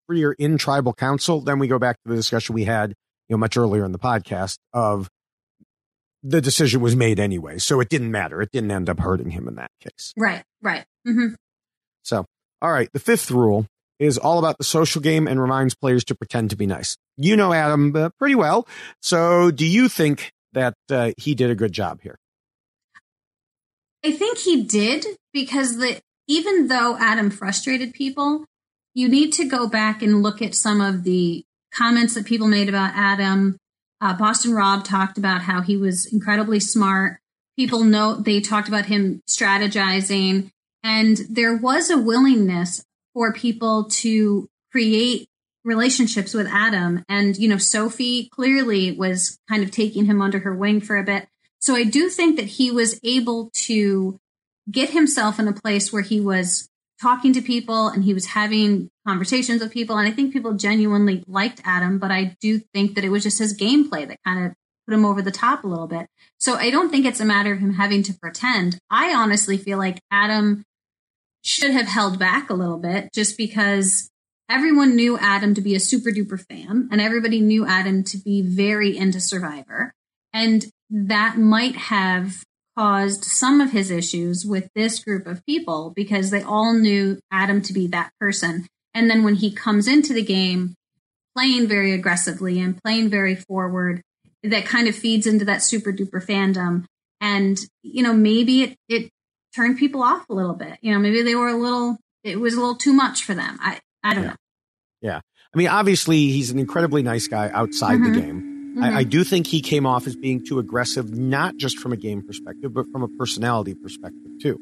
freer in tribal council, then we go back to the discussion we had, you know, much earlier in the podcast of the decision was made anyway, so it didn't matter. It didn't end up hurting him in that case. Right. Right. Mm-hmm. So, all right. The fifth rule is all about the social game and reminds players to pretend to be nice. You know Adam uh, pretty well. So do you think that uh, he did a good job here? I think he did because the even though Adam frustrated people, you need to go back and look at some of the comments that people made about Adam. Uh, Boston Rob talked about how he was incredibly smart. People know they talked about him strategizing, and there was a willingness for people to create relationships with Adam. And, you know, Sophie clearly was kind of taking him under her wing for a bit. So I do think that he was able to get himself in a place where he was talking to people and he was having conversations with people. And I think people genuinely liked Adam, but I do think that it was just his gameplay that kind of put him over the top a little bit. So I don't think it's a matter of him having to pretend. I honestly feel like Adam should have held back a little bit just because everyone knew Adam to be a super duper fan and everybody knew Adam to be very into Survivor. And that might have caused some of his issues with this group of people because they all knew Adam to be that person. And then when he comes into the game playing very aggressively and playing very forward, that kind of feeds into that super duper fandom. And, you know, maybe it, it turned people off a little bit. You know, maybe they were a little, it was a little too much for them. I, I don't yeah. know. Yeah. I mean, obviously, he's an incredibly nice guy outside mm-hmm. the game. Mm-hmm. I, I, do think he came off as being too aggressive, not just from a game perspective, but from a personality perspective, too.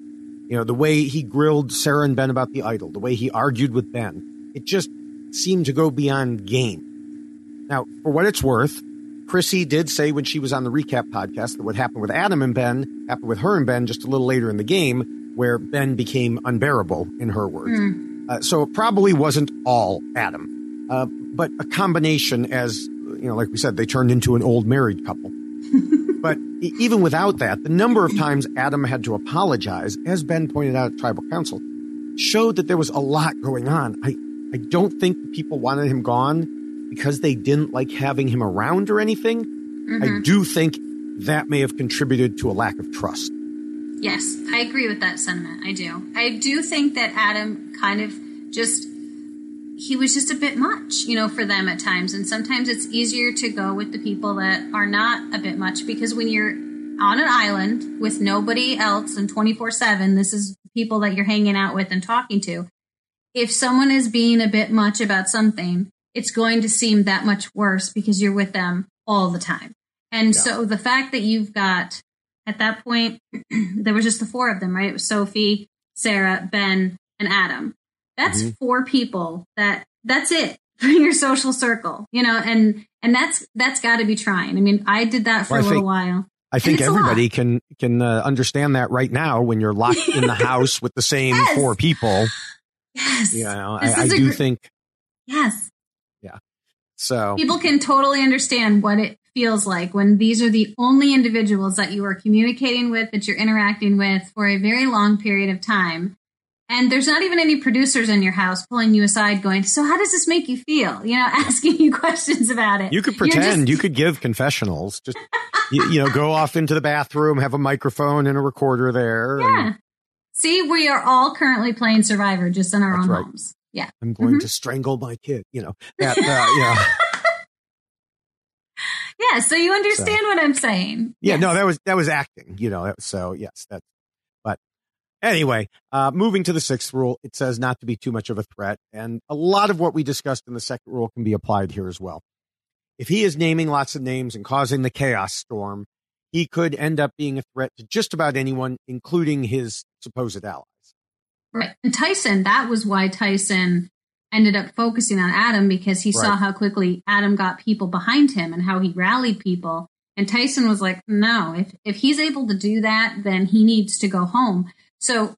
You know, the way he grilled Sarah and Ben about the idol, the way he argued with Ben, it just seemed to go beyond game. Now, for what it's worth, Chrissy did say when she was on the recap podcast that what happened with Adam and Ben happened with her and Ben just a little later in the game, where Ben became unbearable, in her words. Mm. Uh, so it probably wasn't all Adam, uh, but a combination, as you know, like we said, they turned into an old married couple. but even without that, the number of times Adam had to apologize, as Ben pointed out at Tribal Council, showed that there was a lot going on. I, I don't think people wanted him gone because they didn't like having him around or anything, mm-hmm. I do think that may have contributed to a lack of trust. Yes, I agree with that sentiment. I do. I do think that Adam kind of just he was just a bit much, you know, for them at times. And sometimes it's easier to go with the people that are not a bit much because when you're on an island with nobody else and 24 7, this is people that you're hanging out with and talking to. If someone is being a bit much about something, it's going to seem that much worse because you're with them all the time. And yeah. so the fact that you've got at that point, there was just the four of them, right? It was Sophie, Sarah, Ben, and Adam. That's mm-hmm. four people that that's it for your social circle, you know, and and that's that's got to be trying. I mean, I did that for Well, a little think- while. I think it's a lot. everybody can can uh, understand that right now when you're locked in the house with the same Yes. four people. Yes, You know, This I, I do gr- think yes. So. People can totally understand what it feels like when these are the only individuals that you are communicating with, that you're interacting with for a very long period of time. And there's not even any producers in your house pulling you aside going, So, how does this make you feel? You know, asking you questions about it. You could pretend. just- you could give confessionals. Just you, you know, go off into the bathroom, have a microphone and a recorder there. and Yeah. See, we are all currently playing Survivor just in our That's own right. homes. Yeah. I'm going Mhm. to strangle my kid. You know that. Uh, yeah, Yeah. So you understand what I'm saying. yeah. No, that was that was acting. You know. So yes, that's. But anyway, uh, moving to the sixth rule, it says not to be too much of a threat, and a lot of what we discussed in the second rule can be applied here as well. If he is naming lots of names and causing the chaos storm, he could end up being a threat to just about anyone, including his supposed allies. Right. And Tyson, that was why Tyson ended up focusing on Adam because he saw how quickly Adam got people behind him and how he rallied people. And Tyson was like, no, if, if he's able to do that, then he needs to go home. So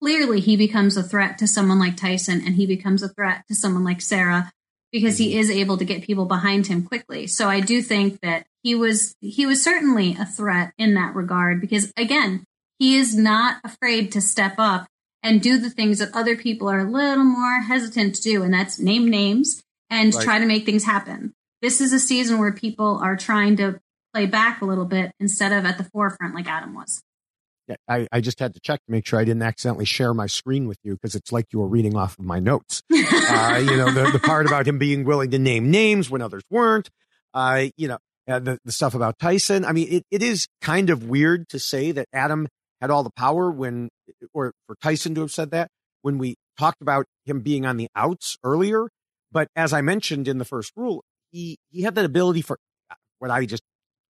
clearly he becomes a threat to someone like Tyson and he becomes a threat to someone like Sarah because he mm-hmm. is able to get people behind him quickly. So I do think that he was he was certainly a threat in that regard because again, he is not afraid to step up and do the things that other people are a little more hesitant to do, and that's name names and Right. try to make things happen. This is a season where people are trying to play back a little bit instead of at the forefront like Adam was. Yeah, I, I just had to check to make sure I didn't accidentally share my screen with you because it's like you were reading off of my notes. Uh, you know, the, the part about him being willing to name names when others weren't. Uh, you know, uh, the, the stuff about Tyson. I mean, it, it is kind of weird to say that Adam had all the power when, or for Tyson to have said that when we talked about him being on the outs earlier. But as I mentioned in the first rule, he, he had that ability for what I just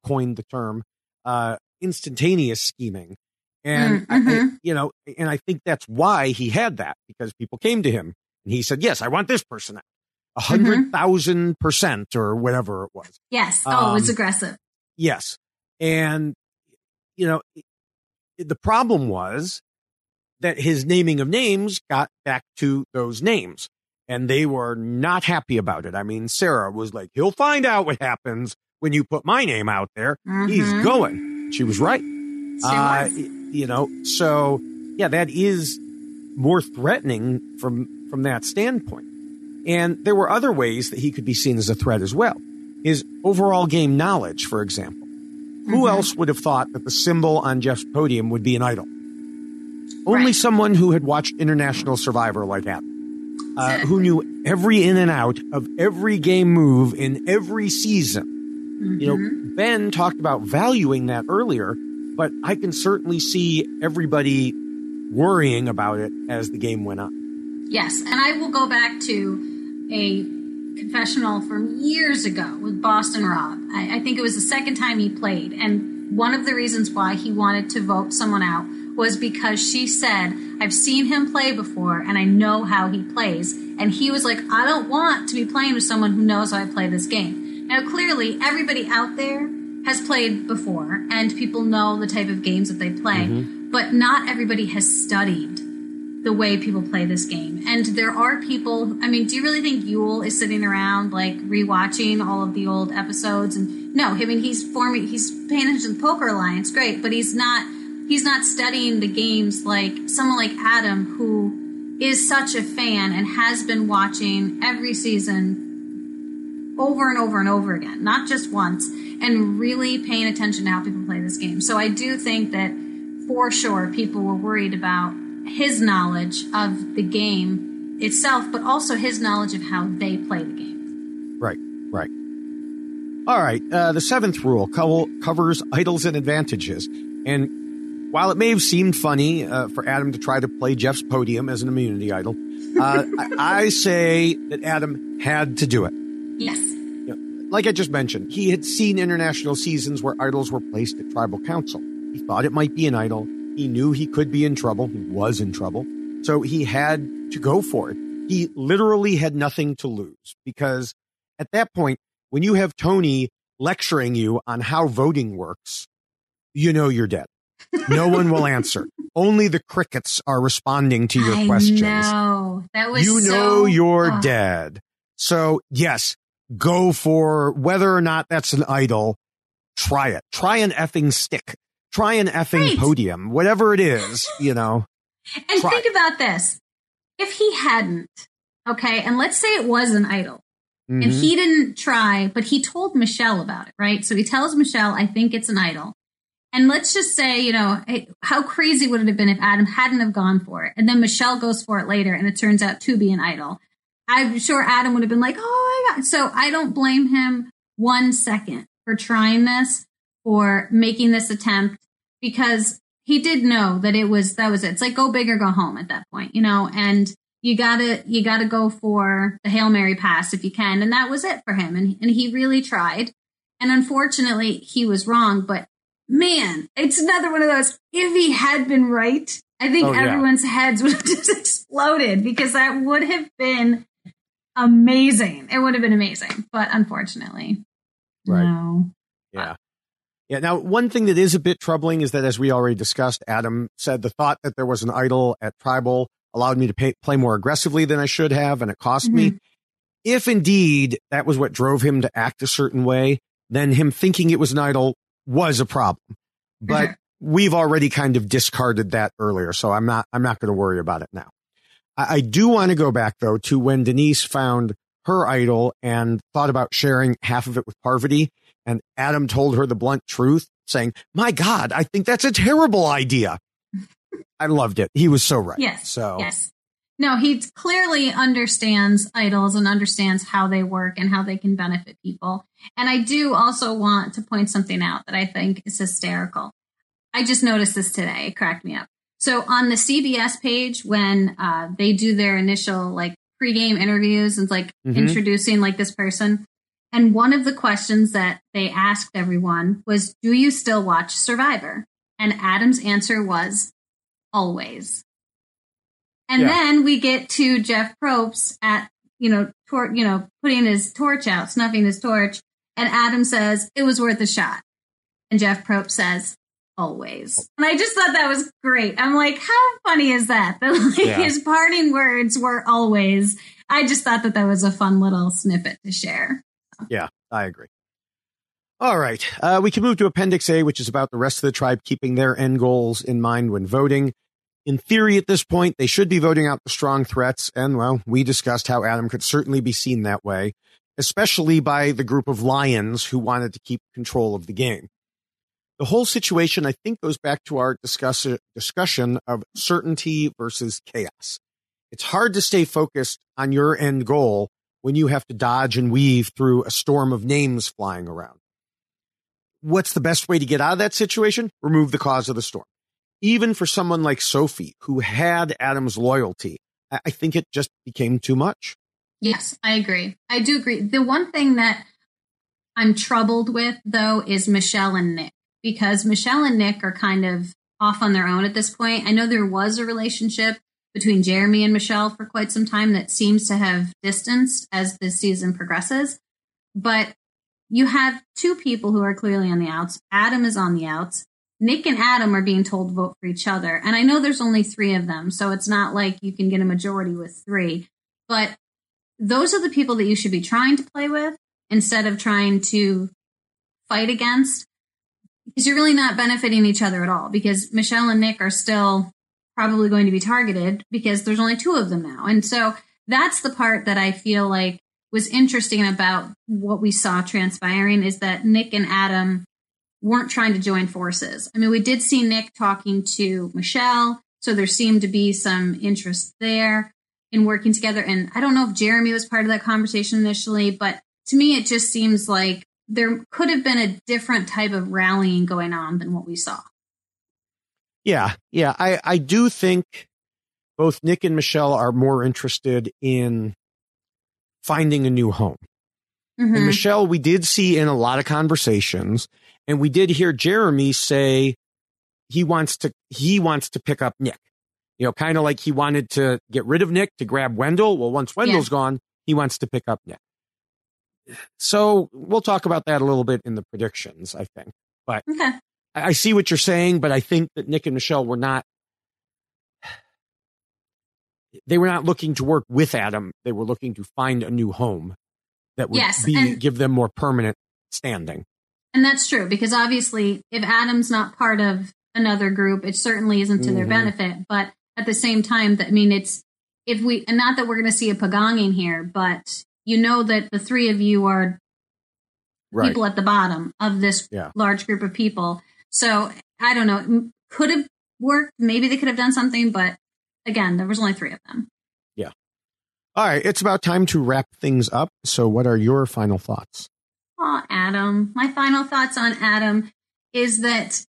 coined the term, uh, instantaneous scheming. And, Mm, I- I- you know, and I think that's why he had that because people came to him and he said, yes, I want this person out. A Mm-hmm. hundred thousand percent or whatever it was. yes. Oh, Um, aggressive. Yes. And, you know, the problem was that his naming of names got back to those names and they were not happy about it. I mean, Sarah was like, he'll find out what happens when you put my name out there. He's Mhm. going. She was right. She Uh, was. you know, so yeah, that is more threatening from from that standpoint. And there were other ways that he could be seen as a threat as well. His overall game knowledge, for example. Who Mhm. else would have thought that the symbol on Jeff's podium would be an idol? Only Right. someone who had watched International Survivor like that, uh, who knew every in and out of every game move in every season. You know, Mhm. Ben talked about valuing that earlier, but I can certainly see everybody worrying about it as the game went on. Yes, and I will go back to a confessional from years ago with Boston Rob. I, I think it was the second time he played, and one of the reasons why he wanted to vote someone out was because she said, I've seen him play before and I know how he plays. And he was like, I don't want to be playing with someone who knows how I play this game. Now, clearly, everybody out there has played before and people know the type of games that they play, mm-hmm. but not everybody has studied the way people play this game. And there are people, I mean, do you really think Yul is sitting around like rewatching all of the old episodes? And no, I mean, he's forming, he's paying attention to the Poker Alliance, great, but he's not, he's not studying the games like someone like Adam who is such a fan and has been watching every season over and over and over again, not just once, and really paying attention to how people play this game. So I do think that for sure people were worried about his knowledge of the game itself, but also his knowledge of how they play the game. Right, right. All right. Uh, the seventh rule co- covers idols and advantages. And while it may have seemed funny uh, for Adam to try to play Jeff's podium as an immunity idol, uh, I, I say that Adam had to do it. Yes. Like I just mentioned, he had seen international seasons where idols were placed at tribal council. He thought it might be an idol. He knew he could be in trouble. He was in trouble. So he had to go for it. He literally had nothing to lose because at that point, when you have Tony lecturing you on how voting works, you know you're dead. No one will answer. Only the crickets are responding to your I questions. know. That was You so- know you're oh. dead. So yes, go for whether or not that's an idol. Try it. Try an effing stick. Try an effing Right. podium. Whatever it is, you know. And Try. think about this. If he hadn't, okay, and let's say it was an idol, and Mhm. he didn't try, but he told Michelle about it, right? So he tells Michelle, I think it's an idol. And let's just say, you know, how crazy would it have been if Adam hadn't have gone for it? And then Michelle goes for it later and it turns out to be an idol. I'm sure Adam would have been like, oh my God. So I don't blame him one second for trying this for making this attempt because he did know that it was, that was it. It's like go big or go home at that point, you know, and you gotta, you gotta go for the Hail Mary pass if you can. And that was it for him. And, and he really tried. And unfortunately, he was wrong. But man, it's another one of those. If he had been right, I think Oh, yeah. everyone's heads would have just exploded because that would have been amazing. It would have been amazing. But unfortunately, Right. no. Yeah. Yeah. Now, one thing that is a bit troubling is that, as we already discussed, Adam said the thought that there was an idol at Tribal allowed me to pay, play more aggressively than I should have, and it cost me. Mm-hmm. If indeed that was what drove him to act a certain way, then him thinking it was an idol was a problem. But sure. we've already kind of discarded that earlier, so I'm not I'm not going to worry about it now. I, I do want to go back though to when Denise found her idol and thought about sharing half of it with Parvati, and Adam told her the blunt truth, saying, "My God, I think that's a terrible idea." I loved it. He was so right. Yes. So Yes. No, he clearly understands idols and understands how they work and how they can benefit people. And I do also want to point something out that I think is hysterical. I just noticed this today. It cracked me up. So on the CBS page, when uh, they do their initial like pregame interviews and like Mhm. introducing like this person, and one of the questions that they asked everyone was, "Do you still watch Survivor?" And Adam's answer was, "Always." And Yeah. then we get to Jeff Probst at, you know, tor- you know, putting his torch out, snuffing his torch, and Adam says it was worth a shot. And Jeff Probst says, always. And I just thought that was great. I'm like, how funny is that? That like Yeah. his parting words were always. I just thought that that was a fun little snippet to share. Yeah, I agree. All right. Uh, we can move to Appendix A, which is about the rest of the tribe keeping their end goals in mind when voting. In theory, at this point, they should be voting out the strong threats. And, well, we discussed how Adam could certainly be seen that way, especially by the group of lions who wanted to keep control of the game. The whole situation, I think, goes back to our discuss- discussion of certainty versus chaos. It's hard to stay focused on your end goal when you have to dodge and weave through a storm of names flying around. What's the best way to get out of that situation? Remove the cause of the storm. Even for someone like Sophie, who had Adam's loyalty, I think it just became too much. Yes, I agree. I do agree. The one thing that I'm troubled with, though, is Michelle and Nick, because Michelle and Nick are kind of off on their own at this point. I know there was a relationship between Jeremy and Michelle for quite some time that seems to have distanced as the season progresses. But you have two people who are clearly on the outs. Adam is on the outs. Nick and Adam are being told to vote for each other. And I know there's only three of them, so it's not like you can get a majority with three. But those are the people that you should be trying to play with instead of trying to fight against because you're really not benefiting each other at all because Michelle and Nick are still probably going to be targeted because there's only two of them now. And so that's the part that I feel like was interesting about what we saw transpiring is that Nick and Adam weren't trying to join forces. I mean, we did see Nick talking to Michelle, so there seemed to be some interest there in working together. And I don't know if Jeremy was part of that conversation initially, but to me, it just seems like there could have been a different type of rallying going on than what we saw. Yeah, yeah. I, I do think both Nick and Michelle are more interested in finding a new home. Mhm. And Michelle, we did see in a lot of conversations, and we did hear Jeremy say he wants to he wants to pick up Nick. You know, kind of like he wanted to get rid of Nick to grab Wendell. Well, once Wendell's yeah. gone, he wants to pick up Nick. So we'll talk about that a little bit in the predictions, I think. But okay. I, see what you're saying, but I think that Nick and Michelle were not they were not looking to work with Adam. They were looking to find a new home that would yes, be give them more permanent standing. And that's true because obviously, if Adam's not part of another group, it certainly isn't to mm-hmm. their benefit. But at the same time, that I mean, it's if we and not that we're going to see a pagonging here, but you know that the three of you are right. people at the bottom of this yeah. large group of people. So I don't know, could have worked. Maybe they could have done something, but again, there was only three of them. Yeah. All right, it's about time to wrap things up. So, what are your final thoughts? Oh, Adam. My final thoughts on Adam is that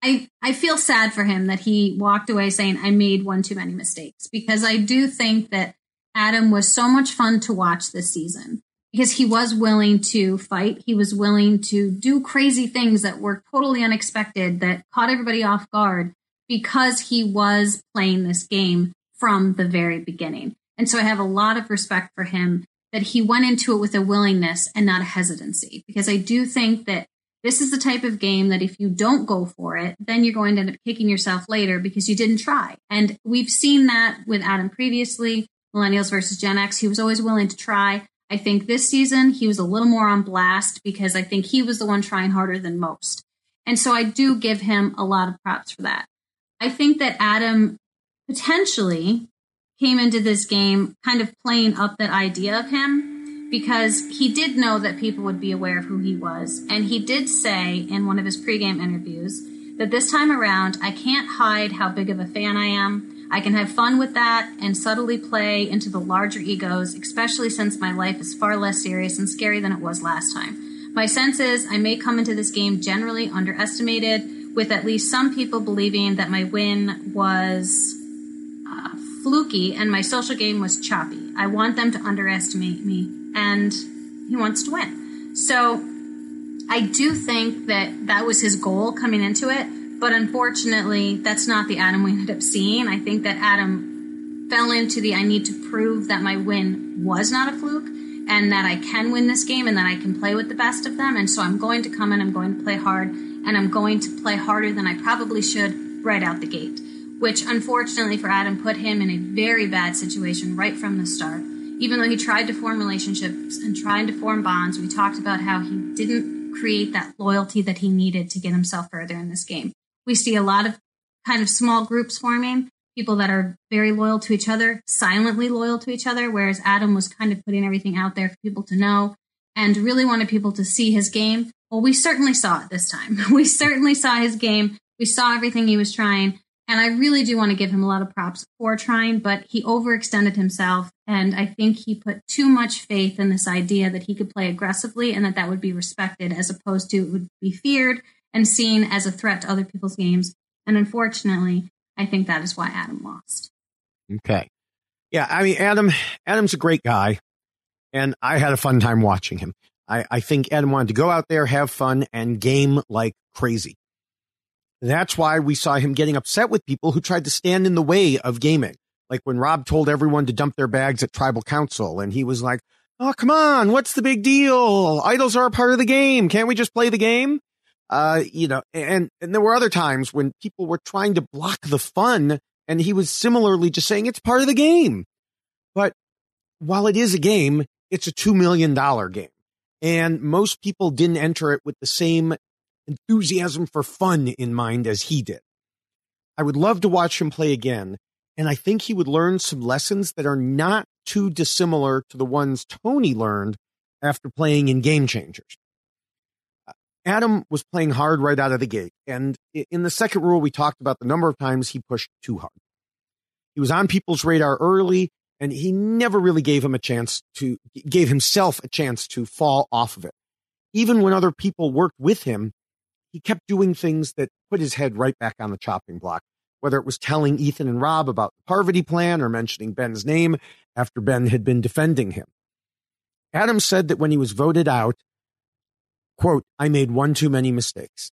I I feel sad for him that he walked away saying I made one too many mistakes because I do think that Adam was so much fun to watch this season because he was willing to fight. He was willing to do crazy things that were totally unexpected that caught everybody off guard because he was playing this game from the very beginning. And so I have a lot of respect for him that he went into it with a willingness and not a hesitancy because I do think that this is the type of game that if you don't go for it, then you're going to end up kicking yourself later because you didn't try. And we've seen that with Adam previously, Millennials versus Gen X. He was always willing to try. I think this season he was a little more on blast because I think he was the one trying harder than most. And so I do give him a lot of props for that. I think that Adam potentially came into this game kind of playing up that idea of him because he did know that people would be aware of who he was. And he did say in one of his pregame interviews that this time around, I can't hide how big of a fan I am. I can have fun with that and subtly play into the larger egos, especially since my life is far less serious and scary than it was last time. My sense is I may come into this game generally underestimated, with at least some people believing that my win was uh, fluky and my social game was choppy. I want them to underestimate me, and he wants to win. So I do think that that was his goal coming into it, but unfortunately, that's not the Adam we ended up seeing. I think that Adam fell into the I need to prove that my win was not a fluke and that I can win this game and that I can play with the best of them. And so I'm going to come in, I'm going to play hard, and I'm going to play harder than I probably should right out the gate which unfortunately for Adam put him in a very bad situation right from the start. Even though he tried to form relationships and tried to form bonds, we talked about how he didn't create that loyalty that he needed to get himself further in this game. We see a lot of kind of small groups forming, people that are very loyal to each other, silently loyal to each other, whereas Adam was kind of putting everything out there for people to know and really wanted people to see his game. Well, we certainly saw it this time. We certainly saw his game. We saw everything he was trying. And I really do want to give him a lot of props for trying, but he overextended himself. And I think he put too much faith in this idea that he could play aggressively and that that would be respected as opposed to it would be feared and seen as a threat to other people's games. And unfortunately, I think that is why Adam lost. Okay. Yeah. I mean, Adam, Adam's a great guy and I had a fun time watching him. I, I think Adam wanted to go out there, have fun and game like crazy. That's why we saw him getting upset with people who tried to stand in the way of gaming. Like when Rob told everyone to dump their bags at tribal council and he was like, Oh, come on. What's the big deal? Idols are a part of the game. Can't we just play the game? Uh, you know, and, and there were other times when people were trying to block the fun and he was similarly just saying it's part of the game. But while it is a game, it's a $2 million game. And most people didn't enter it with the same enthusiasm for fun in mind as he did. I would love to watch him play again, and I think he would learn some lessons that are not too dissimilar to the ones Tony learned after playing in Game Changers. Uh, Adam was playing hard right out of the gate, and in the second rule, we talked about the number of times he pushed too hard. He was on people's radar early, and he never really gave him a chance to gave himself a chance to fall off of it. Even when other people worked with him, he kept doing things that put his head right back on the chopping block, whether it was telling Ethan and Rob about the Parvati plan or mentioning Ben's name after Ben had been defending him. Adam said that when he was voted out, quote, I made one too many mistakes.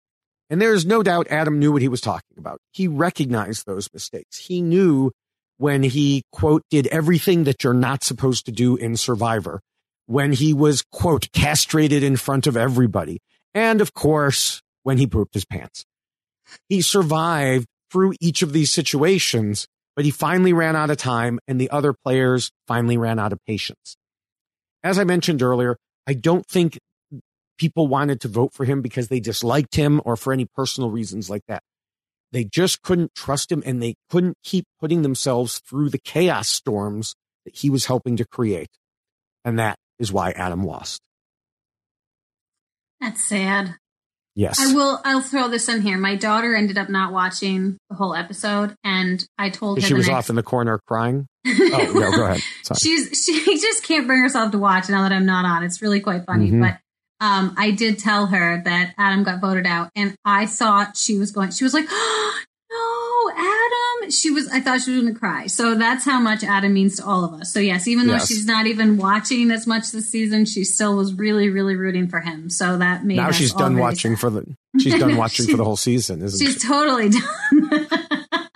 And there's no doubt Adam knew what he was talking about. He recognized those mistakes. He knew when he, quote, did everything that you're not supposed to do in Survivor, when he was, quote, castrated in front of everybody, and of course, when he pooped his pants. He survived through each of these situations, but he finally ran out of time and the other players finally ran out of patience. As I mentioned earlier, I don't think people wanted to vote for him because they disliked him or for any personal reasons like that. They just couldn't trust him and they couldn't keep putting themselves through the chaos storms that he was helping to create. And that is why Adam lost. That's sad. Yes. I will. I'll throw this in here. My daughter ended up not watching the whole episode, and I told her she was next- off in the corner crying. Oh, no, go ahead. Sorry. She's she just can't bring herself to watch now that I'm not on. It's really quite funny, Mhm. but um, I did tell her that Adam got voted out, and I thought she was going. She was like, "No, Adam!" She was. I thought she was going to cry. So that's how much Adam means to all of us. So yes, even though Yes. she's not even watching as much this season, she still was really, really rooting for him. So that made now she's done watching sad. for the she's done watching She- for the whole season, isn't She's she? totally done.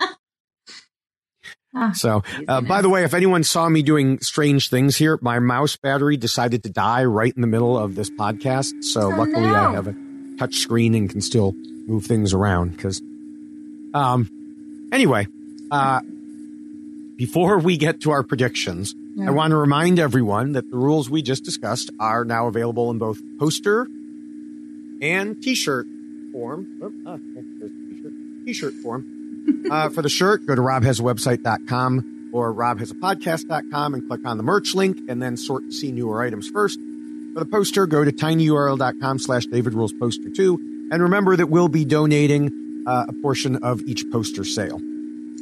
Ah, So, uh, by the way, if anyone saw me doing strange things here, my mouse battery decided to die right in the middle of this podcast. So, Oh, luckily, no. I have a touch screen and can still move things around. Because, um, anyway, uh, before we get to our predictions, Yeah. I want to remind everyone that the rules we just discussed are now available in both poster and t-shirt form. Oh, ah, t-shirt. T-shirt form. uh, for the shirt, go to robhasawebsite.com or robhasapodcast.com and click on the merch link and then sort to see newer items first. For the poster, go to tinyurl.com slash David Rules Poster 2. And remember that we'll be donating uh, a portion of each poster sale.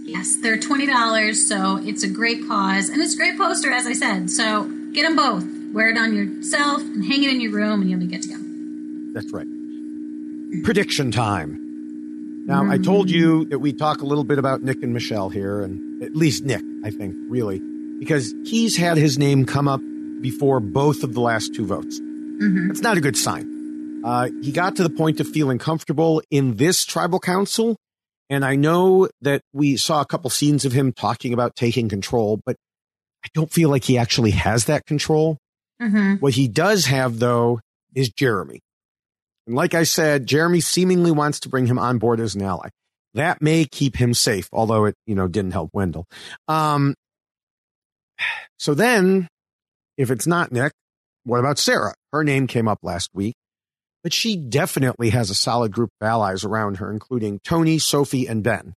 Yes, they're twenty dollars, so it's a great cause and it's a great poster, as I said. So get them both. Wear it on yourself and hang it in your room, and you'll be good to go. That's right. Prediction time. Now, I told you that we talk a little bit about Nick and Michelle here, and at least Nick, I think, really, because he's had his name come up before both of the last two votes. hmm That's not a good sign. Uh, he got to the point of feeling comfortable in this tribal council, and I know that we saw a couple scenes of him talking about taking control, but I don't feel like he actually has that control. hmm What he does have, though, is Jeremy. And like I said, Jeremy seemingly wants to bring him on board as an ally. That may keep him safe, although it, you know, didn't help Wendell. Um, so then, if it's not Nick, what about Sarah? Her name came up last week, but she definitely has a solid group of allies around her, including Tony, Sophie, and Ben.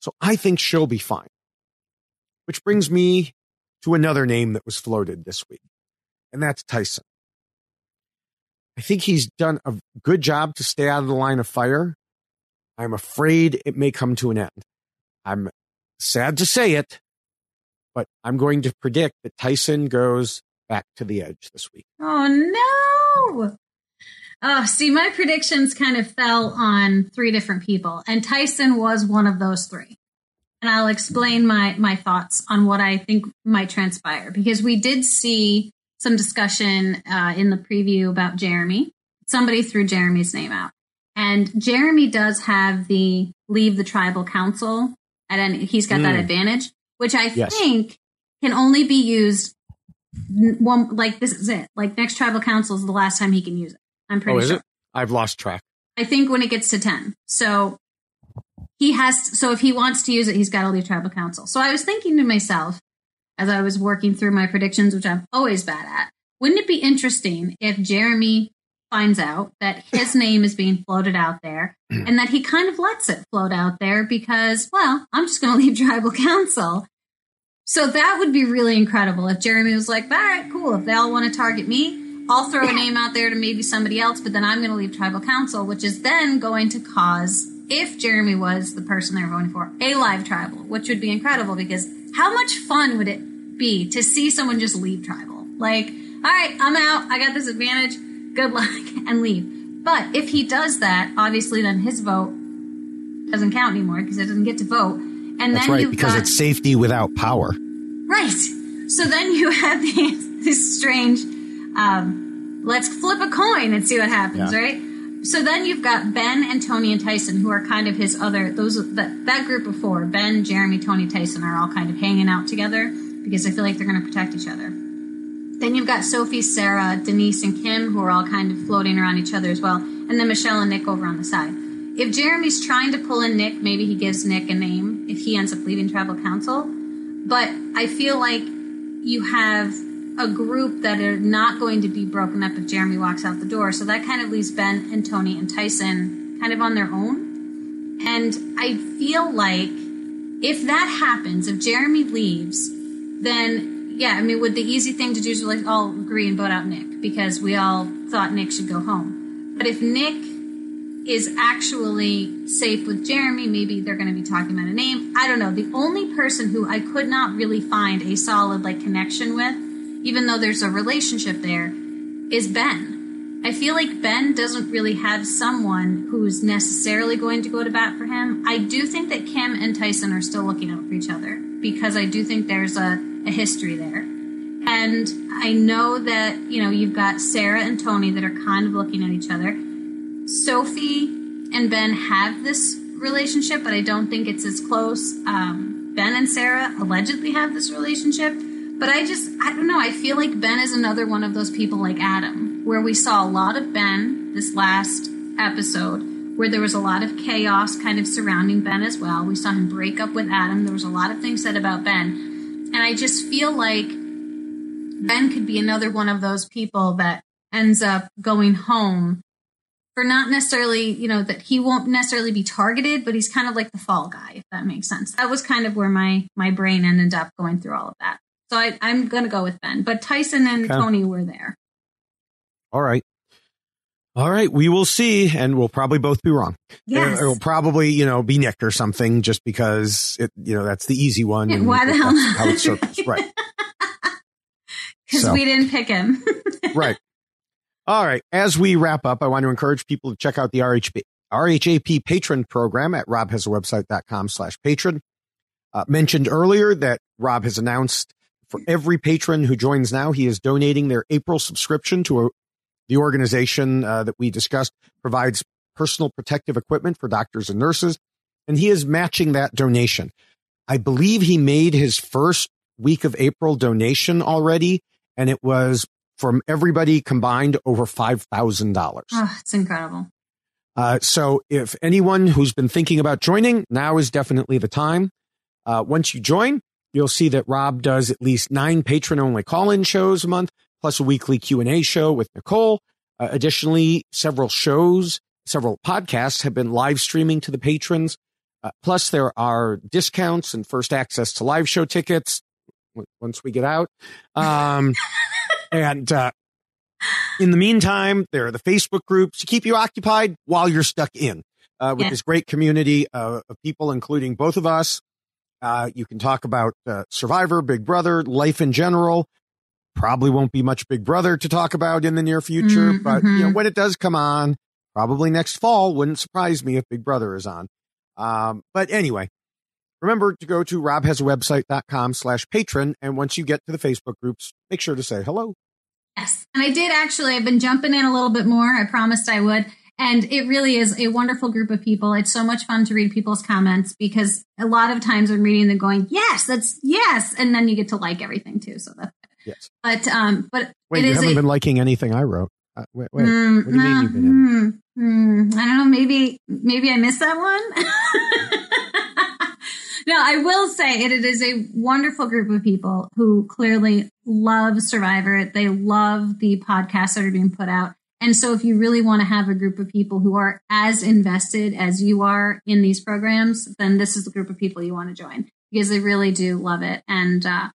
So I think she'll be fine. Which brings me to another name that was floated this week and that's Tyson. I think he's done a good job to stay out of the line of fire. I'm afraid it may come to an end. I'm sad to say it, but I'm going to predict that Tyson goes back to the edge this week. Oh no! Oh, see, my predictions kind of fell on three different people, and Tyson was one of those three. And I'll explain my my thoughts on what I think might transpire because we did see some discussion uh, in the preview about Jeremy. Somebody threw Jeremy's name out, and Jeremy does have the leave the tribal council, and he's got that Mm. advantage, which I Yes. think can only be used one like this is it. Like next tribal council is the last time he can use it. I'm oh, pretty oh, is sure. it? I've lost track. I think when it gets to 10. So he has, so if he wants to use it, he's got to leave tribal council. So I was thinking to myself as I was working through my predictions, which I'm always bad at, wouldn't it be interesting if Jeremy finds out that his name is being floated out there and that he kind of lets it float out there because, well, I'm just going to leave tribal council. So that would be really incredible if Jeremy was like, all right, cool. If they all want to target me, I'll throw a name out there to maybe somebody else, but then I'm going to leave tribal council, which is then going to cause, if Jeremy was the person they were voting for, a live tribal, which would be incredible because how much fun would it be to see someone just leave tribal? Like, all right, I'm out. I got this advantage. Good luck and leave. But if he does that, obviously then his vote doesn't count anymore because it doesn't get to vote. And That's then right, you've because got, it's safety without power. Right. So then you have these, this strange, um, let's flip a coin and see what happens, Yeah. right? so then you've got Ben and Tony and Tyson, who are kind of his other those that that group of four. Ben, Jeremy, Tony, Tyson are all kind of hanging out together because I feel like they're going to protect each other. Then you've got Sophie, Sarah, Denise, and Kim, who are all kind of floating around each other as well, and then Michelle and Nick over on the side. If Jeremy's trying to pull in Nick, maybe he gives Nick a name if he ends up leaving Tribal Council. But I feel like you have a group that are not going to be broken up if Jeremy walks out the door. So that kind of leaves Ben and Tony and Tyson kind of on their own. And I feel like if that happens, if Jeremy leaves, then yeah, I mean, would the easy thing to do is like all agree and vote out Nick because we all thought Nick should go home. But if Nick is actually safe with Jeremy, maybe they're going to be talking about a name. I don't know. The only person who I could not really find a solid like connection with even though there's a relationship there, is Ben. I feel like Ben doesn't really have someone who's necessarily going to go to bat for him. I do think that Kim and Tyson are still looking out for each other because I do think there's a, a history there. And I know that, you know, you've got Sarah and Tony that are kind of looking at each other. Sophie and Ben have this relationship, but I don't think it's as close. Um, ben and Sarah allegedly have this relationship but I just, I don't know. I feel like Ben is another one of those people like Adam, where we saw a lot of Ben this last episode, where there was a lot of chaos kind of surrounding Ben as well. We saw him break up with Adam. There was a lot of things said about Ben. And I just feel like Ben could be another one of those people that ends up going home for not necessarily, you know, that he won't necessarily be targeted, but he's kind of like the fall guy, if that makes sense. That was kind of where my my brain ended up going through all of that. So I, am going to go with Ben. But Tyson and okay. Tony were there. All right. All right, we will see, and we'll probably both be wrong. Yes. It'll probably, you know, be Nick or something, just because it, you know, that's the easy one. Yeah, why the hell? How it circles, right? Because so. we didn't pick him. right. All right. As we wrap up, I want to encourage people to check out the RHP, RHAP patron program at robhasawebsite.com slash patron. Uh, mentioned earlier that Rob has announced for every patron who joins now, he is donating their April subscription to a, the organization uh, that we discussed provides personal protective equipment for doctors and nurses, and he is matching that donation. I believe he made his first week of April donation already, and it was from everybody combined over five thousand dollars. Oh, it's incredible. Uh, so, if anyone who's been thinking about joining, now is definitely the time. Uh, once you join, You'll see that Rob does at least nine patron only call in shows a month, plus a weekly Q and A show with Nicole. Uh, additionally, several shows, several podcasts have been live streaming to the patrons. Uh, plus, there are discounts and first access to live show tickets once we get out. Um, and uh, in the meantime, there are the Facebook groups to keep you occupied while you're stuck in uh, with this great community of people, including both of us. Uh, you can talk about uh, Survivor, Big Brother, life in general. Probably won't be much Big Brother to talk about in the near future, mm-hmm. but you know when it does come on, probably next fall, wouldn't surprise me if Big Brother is on. Um, but anyway, remember to go to robhasawebsite.com slash patron. And once you get to the Facebook groups, make sure to say hello. Yes. And I did actually, I've been jumping in a little bit more. I promised I would. And it really is a wonderful group of people. It's so much fun to read people's comments because a lot of times I'm reading them going, yes, that's yes. And then you get to like everything too. So that's Yes. But, um, but wait, you haven't a, been liking anything I wrote. Uh, wait, wait. Mm, what do you mean you've been mm, mm, I don't know. Maybe, maybe I missed that one. no, I will say it, it is a wonderful group of people who clearly love Survivor. They love the podcasts that are being put out. And so if you really want to have a group of people who are as invested as you are in these programs, then this is the group of people you want to join because they really do love it. And, uh,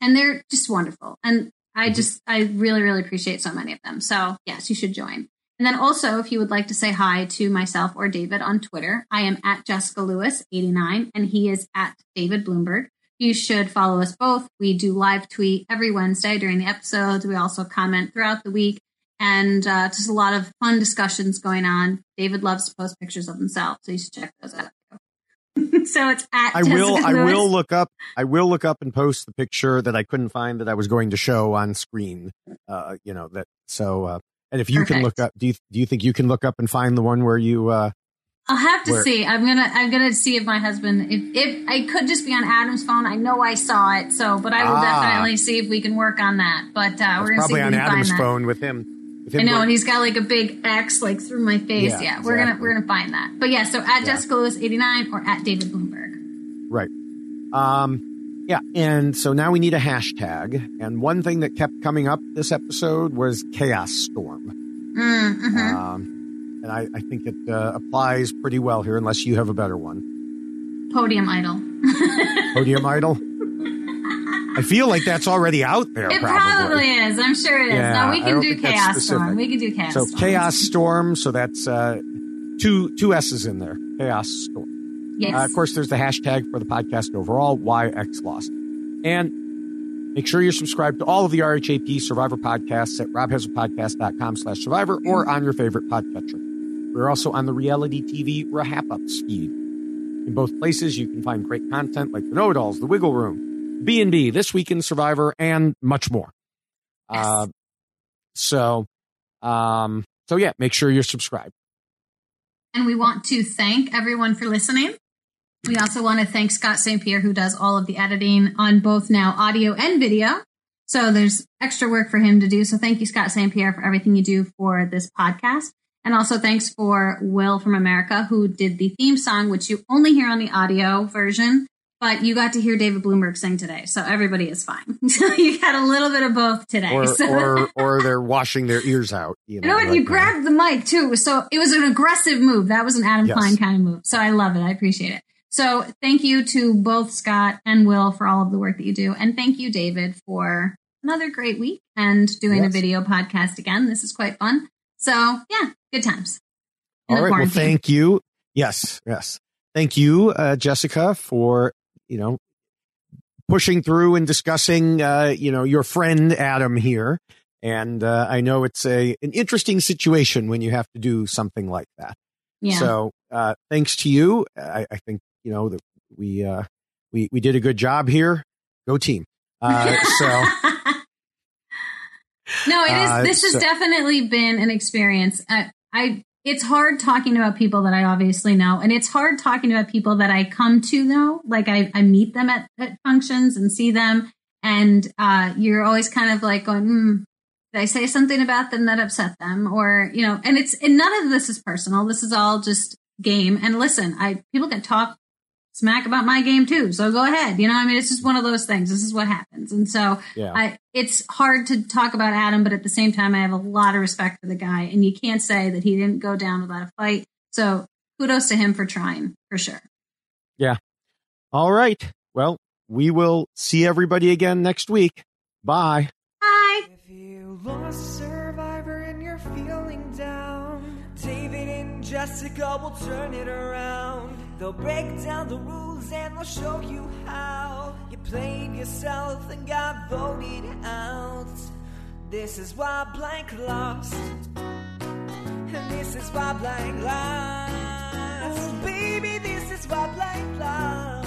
and they're just wonderful. And I mm-hmm. just, I really, really appreciate so many of them. So yes, you should join. And then also, if you would like to say hi to myself or David on Twitter, I am at Jessica Lewis 89 and he is at David Bloomberg. You should follow us both. We do live tweet every Wednesday during the episodes. We also comment throughout the week and uh, just a lot of fun discussions going on. David loves to post pictures of himself, so you should check those out. so it's at I will I will look up I will look up and post the picture that I couldn't find that I was going to show on screen. Uh, you know that so uh, And if you can look up, do you do you think you can look up and find the one where you? uh I'll have to Where- see. I'm gonna I'm gonna see if my husband if if I could just be on Adam's phone. I know I saw it, so but I will Ah. definitely see if we can work on that. But uh, we're gonna see probably on Adam's phone with him. I know, and he's got like a big X like through my face. Yeah, Yeah, we're gonna we're gonna find that. But yeah, so at Jessica Lewis eighty nine or at David Bloomberg. Right. Um, yeah. And so now we need a hashtag. And one thing that kept coming up this episode was Chaos Storm. Mm, hmm Um, and I, I think it uh, applies pretty well here, unless you have a better one. Podium idol. Podium Idol. I feel like that's already out there. It probably is. I'm sure it is. Yeah, no, we can do Chaos. Storm. We can do Chaos So Storm. Chaos Storm. So that's uh, two two S's in there. Chaos Storm. Yes. Uh, of course, there's the hashtag for the podcast overall, YXLost. And make sure you're subscribed to all of the RHAP Survivor podcasts at robhasapodcast.com slash survivor or on your favorite podcatcher. We're also on the reality TV RHAPup feed. In both places, you can find great content like the Know-It-Alls, the Wiggle Room, B&B, This Week in Survivor, and much more. Yes. Uh, so, um, so yeah, make sure you're subscribed. And we want to thank everyone for listening. We also want to thank Scott St. Pierre, who does all of the editing on both now audio and video. So there's extra work for him to do. So thank you, Scott St. Pierre, for everything you do for this podcast. And also thanks for Will from America, who did the theme song, which you only hear on the audio version, but you got to hear David Bloomberg sing today. So everybody is fine. so you got a little bit of both today. Or, so. or, or they're washing their ears out. You You know, know what? like You grabbed the mic too. So it was an aggressive move. That was an Adam Yes. Klein kind of move. So I love it. I appreciate it. So thank you to both Scott and Will for all of the work that you do. And thank you, David, for another great week and doing a video podcast again. This is quite fun. So yeah, good times. In All the. Well, thank you. Yes. Yes. Thank you, uh, Jessica, for, you know, pushing through and discussing, uh, you know, your friend Adam here. And, uh, I know it's a, an interesting situation when you have to do something like that. yeah. So, uh, thanks to you. I, I think, you know, that we, uh, we, we did a good job here. Go team. Uh, so, no, it is. Uh, this has so- definitely been an experience. I, I, it's hard talking about people that I obviously know, and it's hard talking about people that I come to know. Like I, I meet them at, at functions and see them, and uh, you're always kind of like going, hmm, "Did I say something about them that upset them?" Or you know, and it's and none of this is personal. This is all just game. And listen, I people can talk smack about my game too. So go ahead. You know, I mean, it's just one of those things. This is what happens. And so yeah. I, it's hard to talk about Adam, but at the same time, I have a lot of respect for the guy. And you can't say that he didn't go down without a fight. So kudos to him for trying, for sure. Yeah. All right. Well, we will see everybody again next week. Bye. Bye. If you lost Survivor and you're feeling down, David and Jessica will turn it around. They'll break down the rules and they'll show you how you played yourself and got voted out. This is why blank lost, and this is why blank lost. Oh, baby, this is why blank lost.